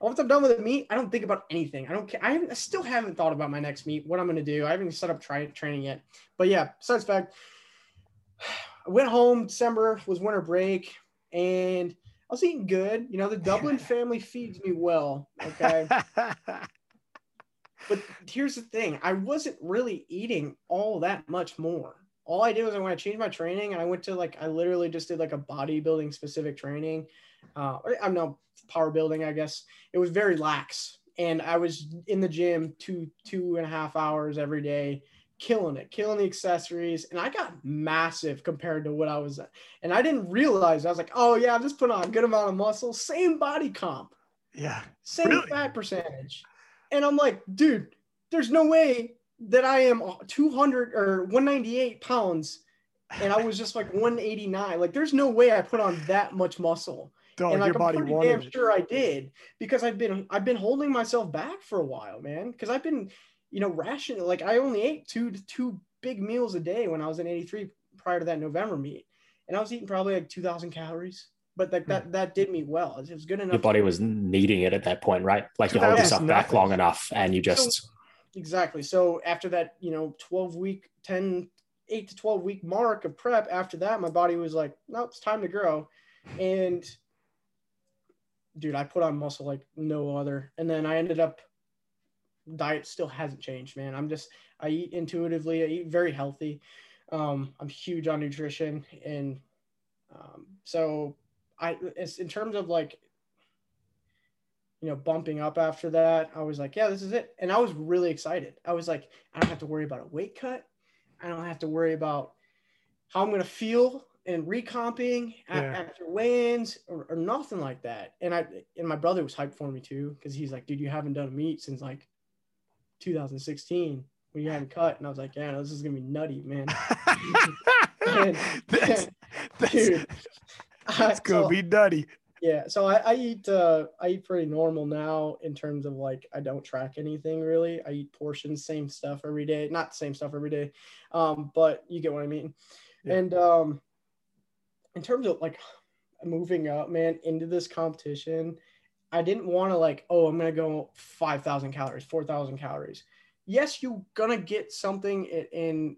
once I'm done with the meet, I don't think about anything. I don't care. I, haven't, I still haven't thought about my next meet, what I'm going to do. I haven't set up try, training yet. But yeah, besides fact, I went home. December was winter break, and I was eating good. You know, the Dublin family feeds me well. Okay. but here's the thing I wasn't really eating all that much more. All I did was when I went to change my training and I went to like, I literally just did like a bodybuilding specific training. Uh, I'm no power building, I guess. It was very lax. And I was in the gym two, two and a half hours every day, killing it, killing the accessories. And I got massive compared to what I was at. And I didn't realize, I was like, oh, yeah, I'm just putting on a good amount of muscle, same body comp. Yeah. Same really? fat percentage. And I'm like, dude, there's no way that I am 200 or 198 pounds and I was just like 189. Like, there's no way I put on that much muscle. Dog, and like, your I'm body pretty damn sure I did because I've been I've been holding myself back for a while, man. Because I've been, you know, rationing. Like I only ate two two big meals a day when I was in '83 prior to that November meet, and I was eating probably like 2,000 calories. But like that, that did me well. It was good enough. Your body was needing it at that point, right? Like you hold yourself back long enough, and you just so, exactly. So after that, you know, 12 week, 10, 8 to 12 week mark of prep, after that, my body was like, nope, it's time to grow. And dude, I put on muscle like no other. And then I ended up diet still hasn't changed, man. I'm just I eat intuitively, I eat very healthy. Um, I'm huge on nutrition and um, so I in terms of like you know, bumping up after that, I was like, yeah, this is it. And I was really excited. I was like, I don't have to worry about a weight cut. I don't have to worry about how I'm going to feel and recomping yeah. after weigh-ins or, or, nothing like that. And I and my brother was hyped for me too because he's like, dude, you haven't done a meet since like 2016 when you hadn't cut. And I was like, yeah, no, this is gonna be nutty, man. and, that's, that's, dude, that's gonna so, be nutty. Yeah, so I, I eat uh, I eat pretty normal now in terms of like I don't track anything really. I eat portions, same stuff every day, not same stuff every day, um, but you get what I mean. Yeah. And um, in terms of like moving up, man, into this competition, I didn't want to like, oh, I'm gonna go five thousand calories, four thousand calories. Yes, you're gonna get something in, in,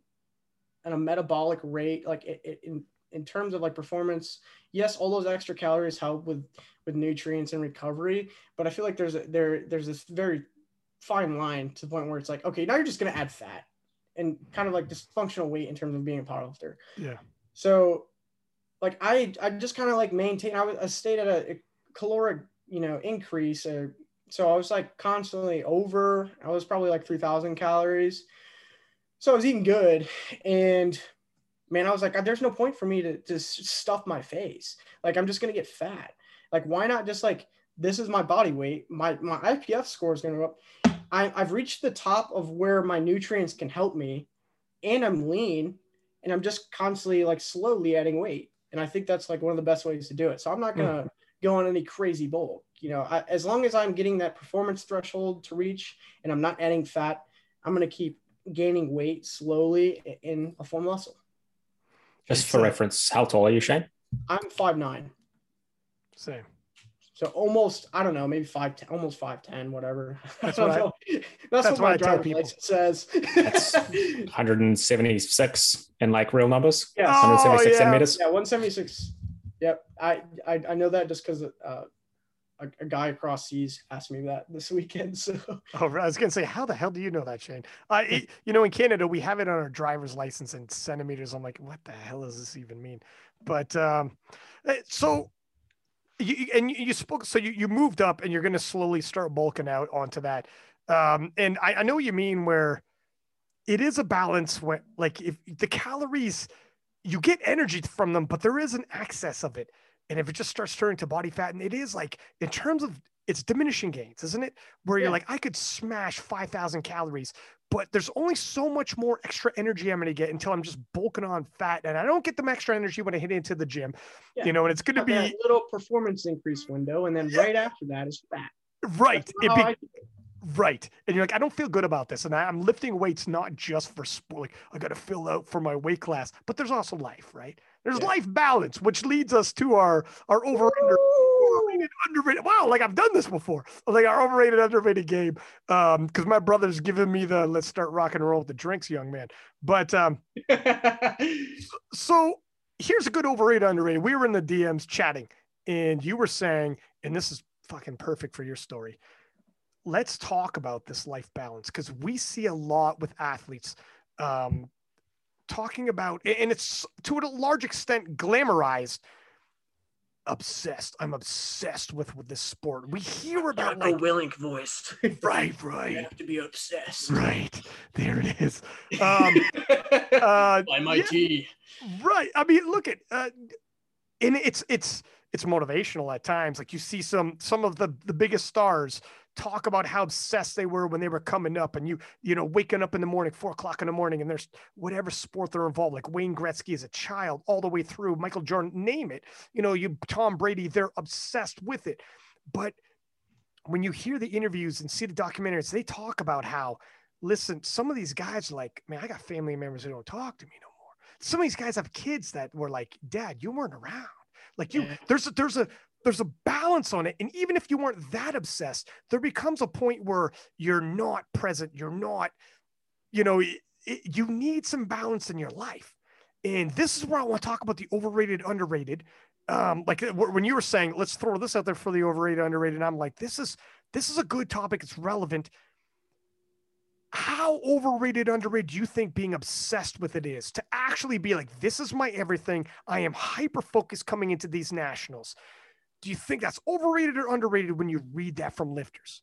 a metabolic rate, like in in terms of like performance yes, all those extra calories help with with nutrients and recovery, but I feel like there's a, there there's this very fine line to the point where it's like, okay, now you're just gonna add fat and kind of like dysfunctional weight in terms of being a powerlifter. Yeah. So, like I I just kind of like maintain. I was I stayed at a, a caloric you know increase. Uh, so I was like constantly over. I was probably like three thousand calories. So I was eating good, and man, I was like, there's no point for me to, to stuff my face. Like, I'm just going to get fat. Like, why not just like, this is my body weight. My, my IPF score is going to go up. I, I've reached the top of where my nutrients can help me and I'm lean and I'm just constantly like slowly adding weight. And I think that's like one of the best ways to do it. So I'm not going to mm. go on any crazy bulk. You know, I, as long as I'm getting that performance threshold to reach and I'm not adding fat, I'm going to keep gaining weight slowly in a form muscle. Just for reference, how tall are you, Shane? I'm five nine. Same. So almost, I don't know, maybe five ten, almost five ten, whatever. That's what I, that's, that's, what, what my driver's license says. That's 176 in like real numbers. Yeah, 176 oh, yeah. centimeters. Yeah, 176. Yep, I I, I know that just because uh, a, a, guy across seas asked me that this weekend. So, oh, I was gonna say, how the hell do you know that, Shane? Uh, it, you know, in Canada, we have it on our driver's license in centimeters. I'm like, what the hell does this even mean? But um, eh, so, you, and you spoke, so you, you moved up, and you're gonna slowly start bulking out onto that. Um, and I, I know what you mean where it is a balance when, like, if the calories, you get energy from them, but there is an excess of it and if it just starts turning to body fat, and it is like in terms of it's diminishing gains, isn't it? Where you're like, I could smash 5,000 calories, but there's only so much more extra energy I'm going to get until I'm just bulking on fat. And I don't get them extra energy when I hit into the gym, yeah. you know, and it's going to be a little performance increase window. And then yeah. right after that is fat. Right. Right. And you're like, I don't feel good about this. And I, am lifting weights not just for sport. Like, I got to fill out for my weight class, but there's also life, right? There's yeah. life balance, which leads us to our, our over overrated, underrated. Wow. Like I've done this before. Like our overrated, underrated game. Um, cause my brother's giving me the, let's start rock and roll with the drinks, young man. But, um, so here's a good overrated, underrated. We were in the DMs chatting and you were saying, and this is fucking perfect for your story let's talk about this life balance because we see a lot with athletes um, talking about, and it's to a large extent glamorized. Obsessed. I'm obsessed with with this sport. We hear about like, a Willink voice. right, right. You have to be obsessed. Right. There it is. Um, uh, By my yeah. Right. I mean, look at, uh, and it's it's it's motivational at times. Like you see some some of the the biggest stars talk about how obsessed they were when they were coming up and you you know waking up in the morning four o'clock in the morning and there's whatever sport they're involved like wayne gretzky as a child all the way through michael jordan name it. You know you tom brady they're obsessed with it. But when you hear the interviews and see the documentaries they talk about how listen some of these guys like man i got family members who don't talk to me no more. Some of these guys have kids that were like dad you weren't around. Like you, yeah. there's a, there's a there's a balance on it. And even if you weren't that obsessed, there becomes a point where you're not present. You're not, you know, it, it, you need some balance in your life. And this is where I want to talk about the overrated, underrated. Um, like uh, when you were saying, let's throw this out there for the overrated, underrated. I'm like, this is this is a good topic. It's relevant. How overrated, underrated do you think being obsessed with it is to actually be like, this is my everything. I am hyper focused coming into these nationals Do you think that's overrated or underrated when you read that from lifters?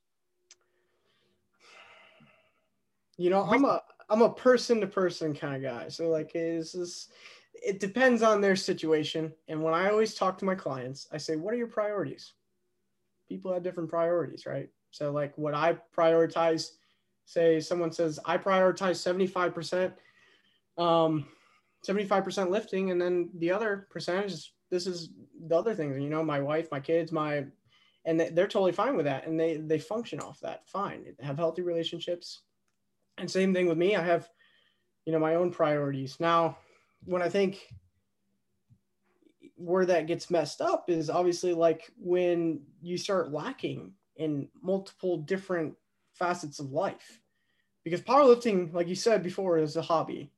You know, I'm a I'm a person to person kind of guy. So like is this it depends on their situation. And when I always talk to my clients, I say, what are your priorities? People have different priorities, right? So like what I prioritize, say someone says I prioritize 75%, um, 75% lifting, and then the other percentage is this is the other things, you know, my wife, my kids, my and they're totally fine with that and they they function off that fine have healthy relationships and same thing with me. I have, you know, my own priorities. Now, when I think where that gets messed up is obviously like when you start lacking in multiple different facets of life. Because powerlifting, like you said before, is a hobby.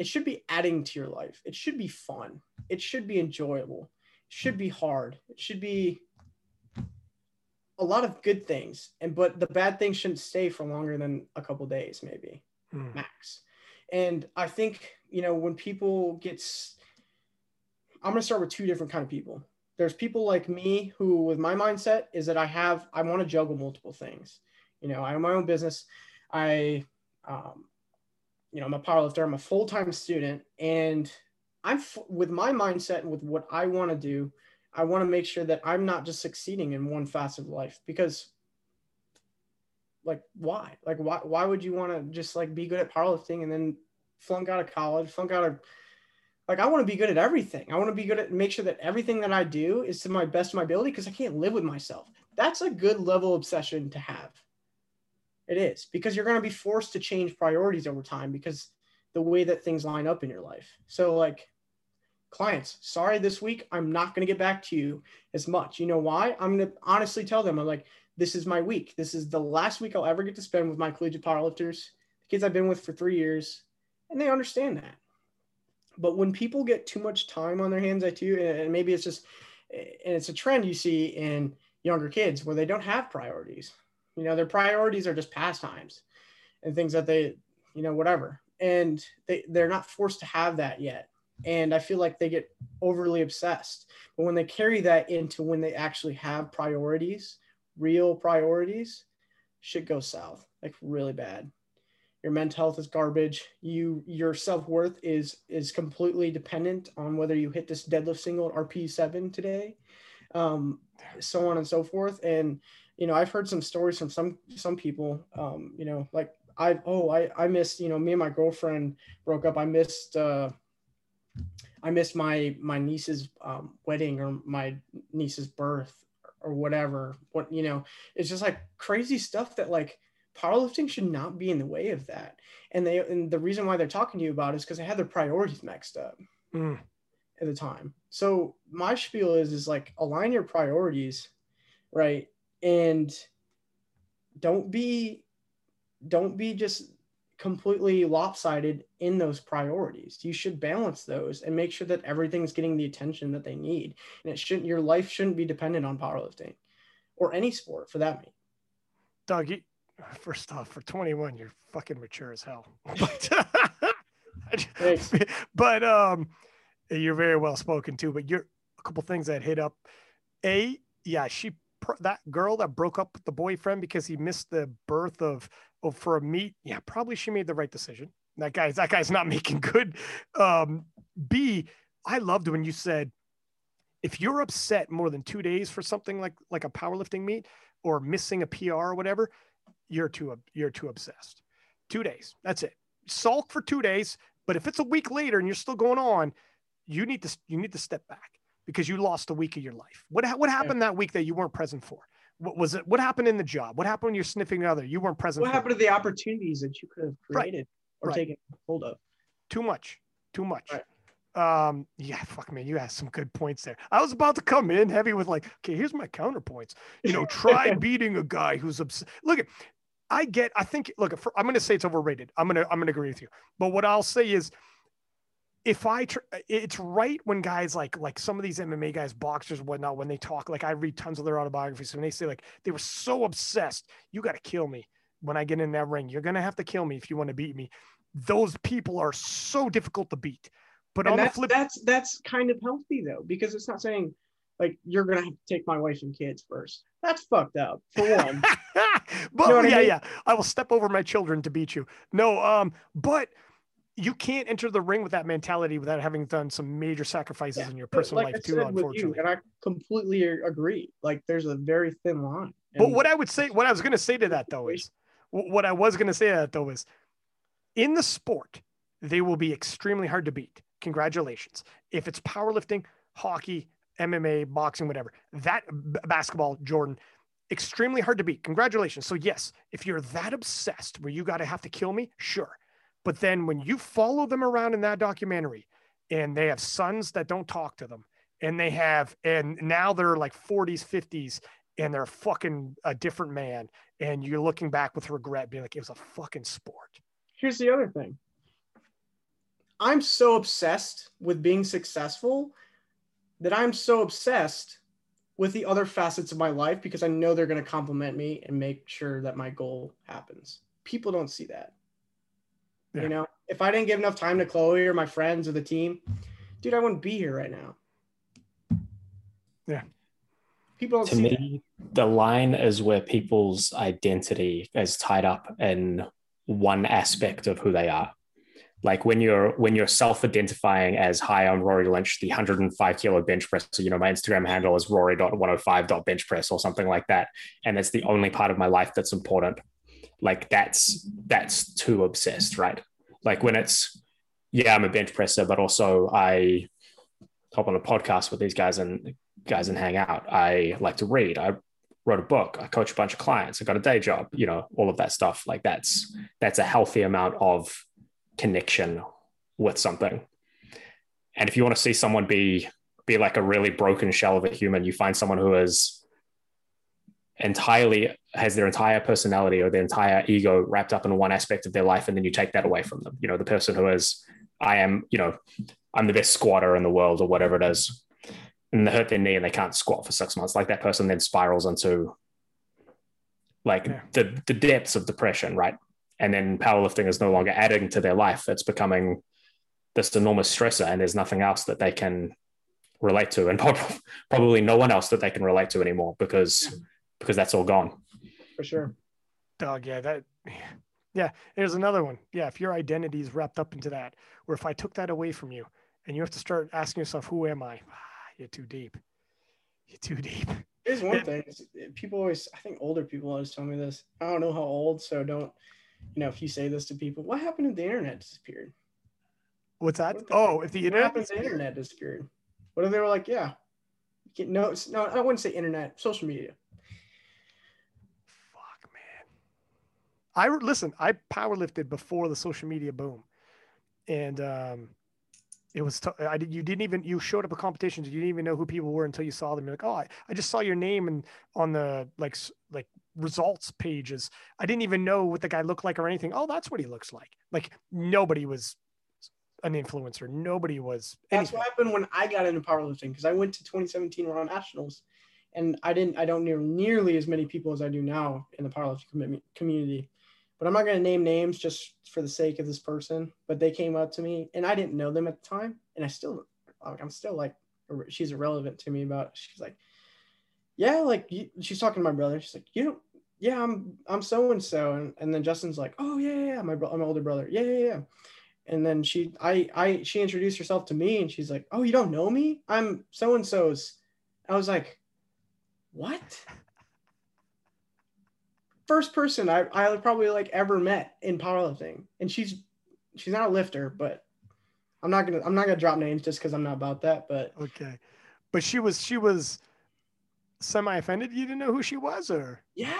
It should be adding to your life. It should be fun. It should be enjoyable. It should be hard. It should be a lot of good things and but the bad things shouldn't stay for longer than a couple days maybe hmm. max and i think you know when people gets i'm going to start with two different kind of people there's people like me who with my mindset is that i have i want to juggle multiple things you know i have my own business i um, you know i'm a powerlifter i'm a full-time student and i'm f- with my mindset and with what i want to do I want to make sure that I'm not just succeeding in one facet of life because like why? Like why why would you want to just like be good at powerlifting and then flunk out of college, flunk out of like I want to be good at everything. I want to be good at make sure that everything that I do is to my best of my ability because I can't live with myself. That's a good level obsession to have. It is because you're going to be forced to change priorities over time because the way that things line up in your life. So like clients, sorry this week, I'm not going to get back to you as much. You know why? I'm going to honestly tell them, I'm like, this is my week. This is the last week I'll ever get to spend with my collegiate powerlifters, the kids I've been with for three years, and they understand that. But when people get too much time on their hands, I too, and maybe it's just, and it's a trend you see in younger kids where they don't have priorities. You know, their priorities are just pastimes and things that they, you know, whatever. And they, they're not forced to have that yet and I feel like they get overly obsessed. But when they carry that into when they actually have priorities, real priorities, shit goes south like really bad. Your mental health is garbage. You your self worth is is completely dependent on whether you hit this deadlift single at RPE seven today, um, so on and so forth. And you know I've heard some stories from some some people. Um, you know like I oh I I missed you know me and my girlfriend broke up. I missed. Uh, I missed my my niece's um, wedding or my niece's birth or whatever. What you know, it's just like crazy stuff that like powerlifting should not be in the way of that. And they and the reason why they're talking to you about it is because they had their priorities mixed up mm. At the time. So my spiel is is like align your priorities, right? And don't be don't be just completely lopsided in those priorities. You should balance those and make sure that everything's getting the attention that they need. And it shouldn't your life shouldn't be dependent on powerlifting or any sport for that matter. Doug, you, first off, for 21, you're fucking mature as hell. But, but um, you're very well spoken too. But you're a couple things that hit up. A, yeah, she that girl that broke up with the boyfriend because he missed the birth of oh, for a meet, yeah, probably she made the right decision. That guy's that guy's not making good. Um, B, I loved when you said if you're upset more than two days for something like like a powerlifting meet or missing a PR or whatever, you're too you're too obsessed. Two days, that's it. Sulk for two days, but if it's a week later and you're still going on, you need to you need to step back because you lost a week of your life. What what happened yeah. that week that you weren't present for? what was it? What happened in the job? What happened when you're sniffing another? You weren't present. What happened to the opportunities that you could have created right. or right. taken hold of? Too much. Too much. Right. Um, yeah, fuck man, you had some good points there. I was about to come in heavy with like, okay, here's my counterpoints. You know, try beating a guy who's obs- look at I get, I think, look, for, I'm going to say it's overrated. I'm going to, I'm going to agree with you. But what I'll say is, if I, tr- it's right when guys like like some of these MMA guys, boxers, whatnot, when they talk, like I read tons of their autobiographies, and they say like they were so obsessed, you got to kill me when I get in that ring. You're gonna have to kill me if you want to beat me. Those people are so difficult to beat. But and on that's, the flip, that's that's kind of healthy though, because it's not saying like you're gonna have to take my wife and kids first. That's fucked up for one. but know what I yeah, mean? yeah, I will step over my children to beat you. No, um, but you can't enter the ring with that mentality without having done some major sacrifices Yeah, in your personal like life too. with you, Unfortunately, and I completely agree. Like there's a very thin line. but what I would say, what I was going to say to that though is, what I was going to say to that though is, in the sport, they will be extremely hard to beat. Congratulations. If it's powerlifting, hockey, MMA, boxing, whatever, that b- basketball, Jordan, extremely hard to beat. Congratulations. So yes, if you're that obsessed where you got to have to kill me, sure. But then when you follow them around in that documentary and they have sons that don't talk to them and they have, and now they're like 40s, 50s and they're fucking a different man and you're looking back with regret being like, it was a fucking sport. here's the other thing. I'm so obsessed with being successful that I'm so obsessed with the other facets of my life because I know they're going to complement me and make sure that my goal happens. People don't see that. Yeah. You know, if I didn't give enough time to Chloe or my friends or the team, dude, I wouldn't be here right now. Yeah. People to see that. me, the line is where people's identity is tied up in one aspect of who they are. Like when you're when you're self-identifying as hi, I'm Rory Lynch, the 105 kilo bench press. So, You know, my Instagram handle is rory.105.bench press or something like that. And that's the only part of my life that's important. Like that's that's too obsessed, right? Like when it's yeah, I'm a bench presser, but also I hop on a podcast with these guys and guys and hang out. I like to read. I wrote a book. I coach a bunch of clients. I got a day job. You know, all of that stuff. Like that's that's a healthy amount of connection with something. And if you want to see someone be be like a really broken shell of a human, you find someone who is entirely has their entire personality or their entire ego wrapped up in one aspect of their life, and then you take that away from them. You know, the person who is, I am, you know, I'm the best squatter in the world or whatever it is and they hurt their knee and they can't squat for six months. Like that person then spirals into like Yeah. the the depths of depression, right? And then powerlifting is no longer adding to their life. It's becoming this enormous stressor, and there's nothing else that they can relate to, and probably no one else that they can relate to anymore because because that's all gone. for sure. Dog, yeah, that, yeah. Here's another one. Yeah, if your identity is wrapped up into that, or if I took that away from you, and you have to start asking yourself, "Who am I?" Ah, You're too deep. You're too deep. Here's one thing: people always, I think older people always tell me this. I don't know how old, so don't, you know, if you say this to people, what happened if the internet disappeared? What's that? What the- Oh, if the internet. happened if the internet disappeared? What if they were like, yeah, you can- no, it's- no, I wouldn't say internet, social media. Fuck, man. I listen. I powerlifted before the social media boom, and um, it was. T- I did. You didn't even. You showed up at competitions. You didn't even know who people were until you saw them. You're like, oh, I, I just saw your name and on the like like results pages. I didn't even know what the guy looked like or anything. Oh, that's what he looks like. Like nobody was an influencer. Nobody was. That's what happened when I got into powerlifting because I went to 2017 Raw Nationals, and I didn't. I don't know nearly as many people as I do now in the powerlifting community. But I'm not going to name names just for the sake of this person. But they came up to me, and I didn't know them at the time, and I still, like, I'm still like, she's irrelevant to me about. She's like, yeah, like she's talking to my brother. She's like, you don't. Yeah, I'm I'm so and so, and then Justin's like, oh yeah, yeah, yeah, my bro- my older brother, yeah, yeah, yeah and then she i i she introduced herself to me and she's like oh you don't know me i'm so and so's i was like what first person i i probably like ever met in powerlifting and she's she's not a lifter but i'm not gonna i'm not gonna drop names just because i'm not about that but Okay, but she was she was semi offended. You didn't know who she was, or yeah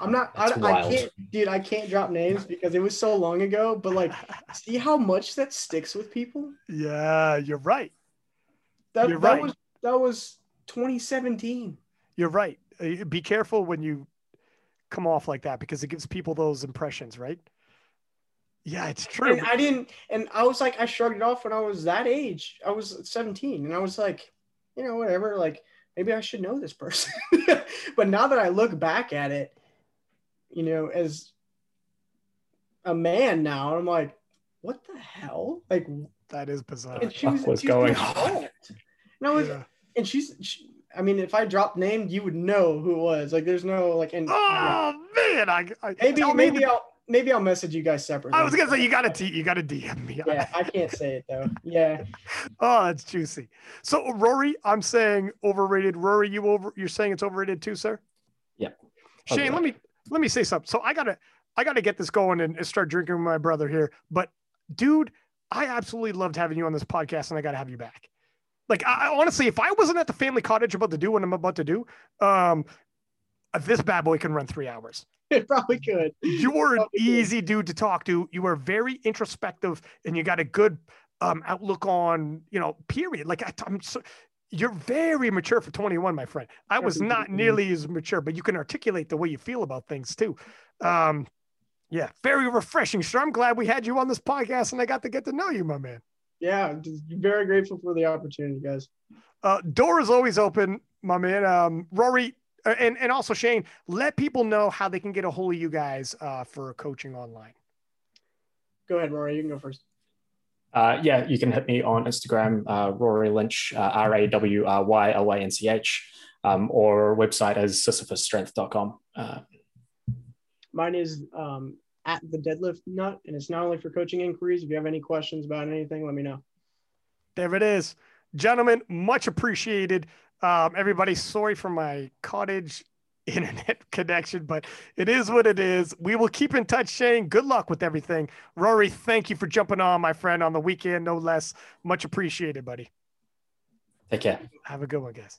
i'm not I, I can't dude i can't drop names because it was so long ago but like see how much that sticks with people yeah, you're right. That, You're that right. was that was 2017. You're right. Uh, Be careful when you come off like that because it gives people those impressions, right? Yeah, it's true. And I didn't and I was like I shrugged it off when I was that age. I was 17 and I was like, you know, whatever, like maybe I should know this person. but now that I look back at it, you know, as a man now, I'm like, what the hell? Like That is bizarre. And she was, was she going being on? involved. And I was, Yeah. and she's, she, I mean, if I dropped name, you would know who it was. Like, there's no like, and Oh man, I, I maybe, tell me maybe the- I'll, maybe I'll message you guys separately. I was gonna say you gotta t- you gotta DM me. Yeah, I can't say it though. Yeah, Oh, that's juicy. So Rory, I'm saying overrated. Rory, you over you're saying it's overrated too, sir? Yeah. I'll Shane, let me let me say something. So I gotta I gotta get this going and and start drinking with my brother here. But dude, I absolutely loved having you on this podcast and I gotta have you back. Like I, honestly, if I wasn't at the family cottage about to do what I'm about to do, um this bad boy can run three hours. it probably could. You are an easy dude to talk to. You are very introspective, and you got a good um, outlook on you know. Period. Like I, I'm so. You're very mature for 21, my friend. I was not nearly as mature, but you can articulate the way you feel about things too. Um, yeah, very refreshing. Sure, I'm glad we had you on this podcast, and I got to get to know you, my man. Yeah, very grateful for the opportunity, guys. Uh, door is always open, my man. Um, Rory, uh, and and also Shane, let people know how they can get a hold of you guys uh, for coaching online. Go ahead, Rory. You can go first. Uh, yeah, you can hit me on Instagram, uh, Rory Lynch, uh, R A W R Y L Y N C H, um, or website is sisyphusstrength.com. Uh, Mine is um, at the deadlift nut, and it's not only for coaching inquiries. If you have any questions about anything, let me know. There it is. Gentlemen, much appreciated. Um, everybody, sorry for my cottage internet connection, but it is what it is. We will keep in touch, Shane. Good luck with everything. Rory, thank you for jumping on, my friend, on the weekend, no less. Much appreciated, buddy. take care. Have a good one, guys.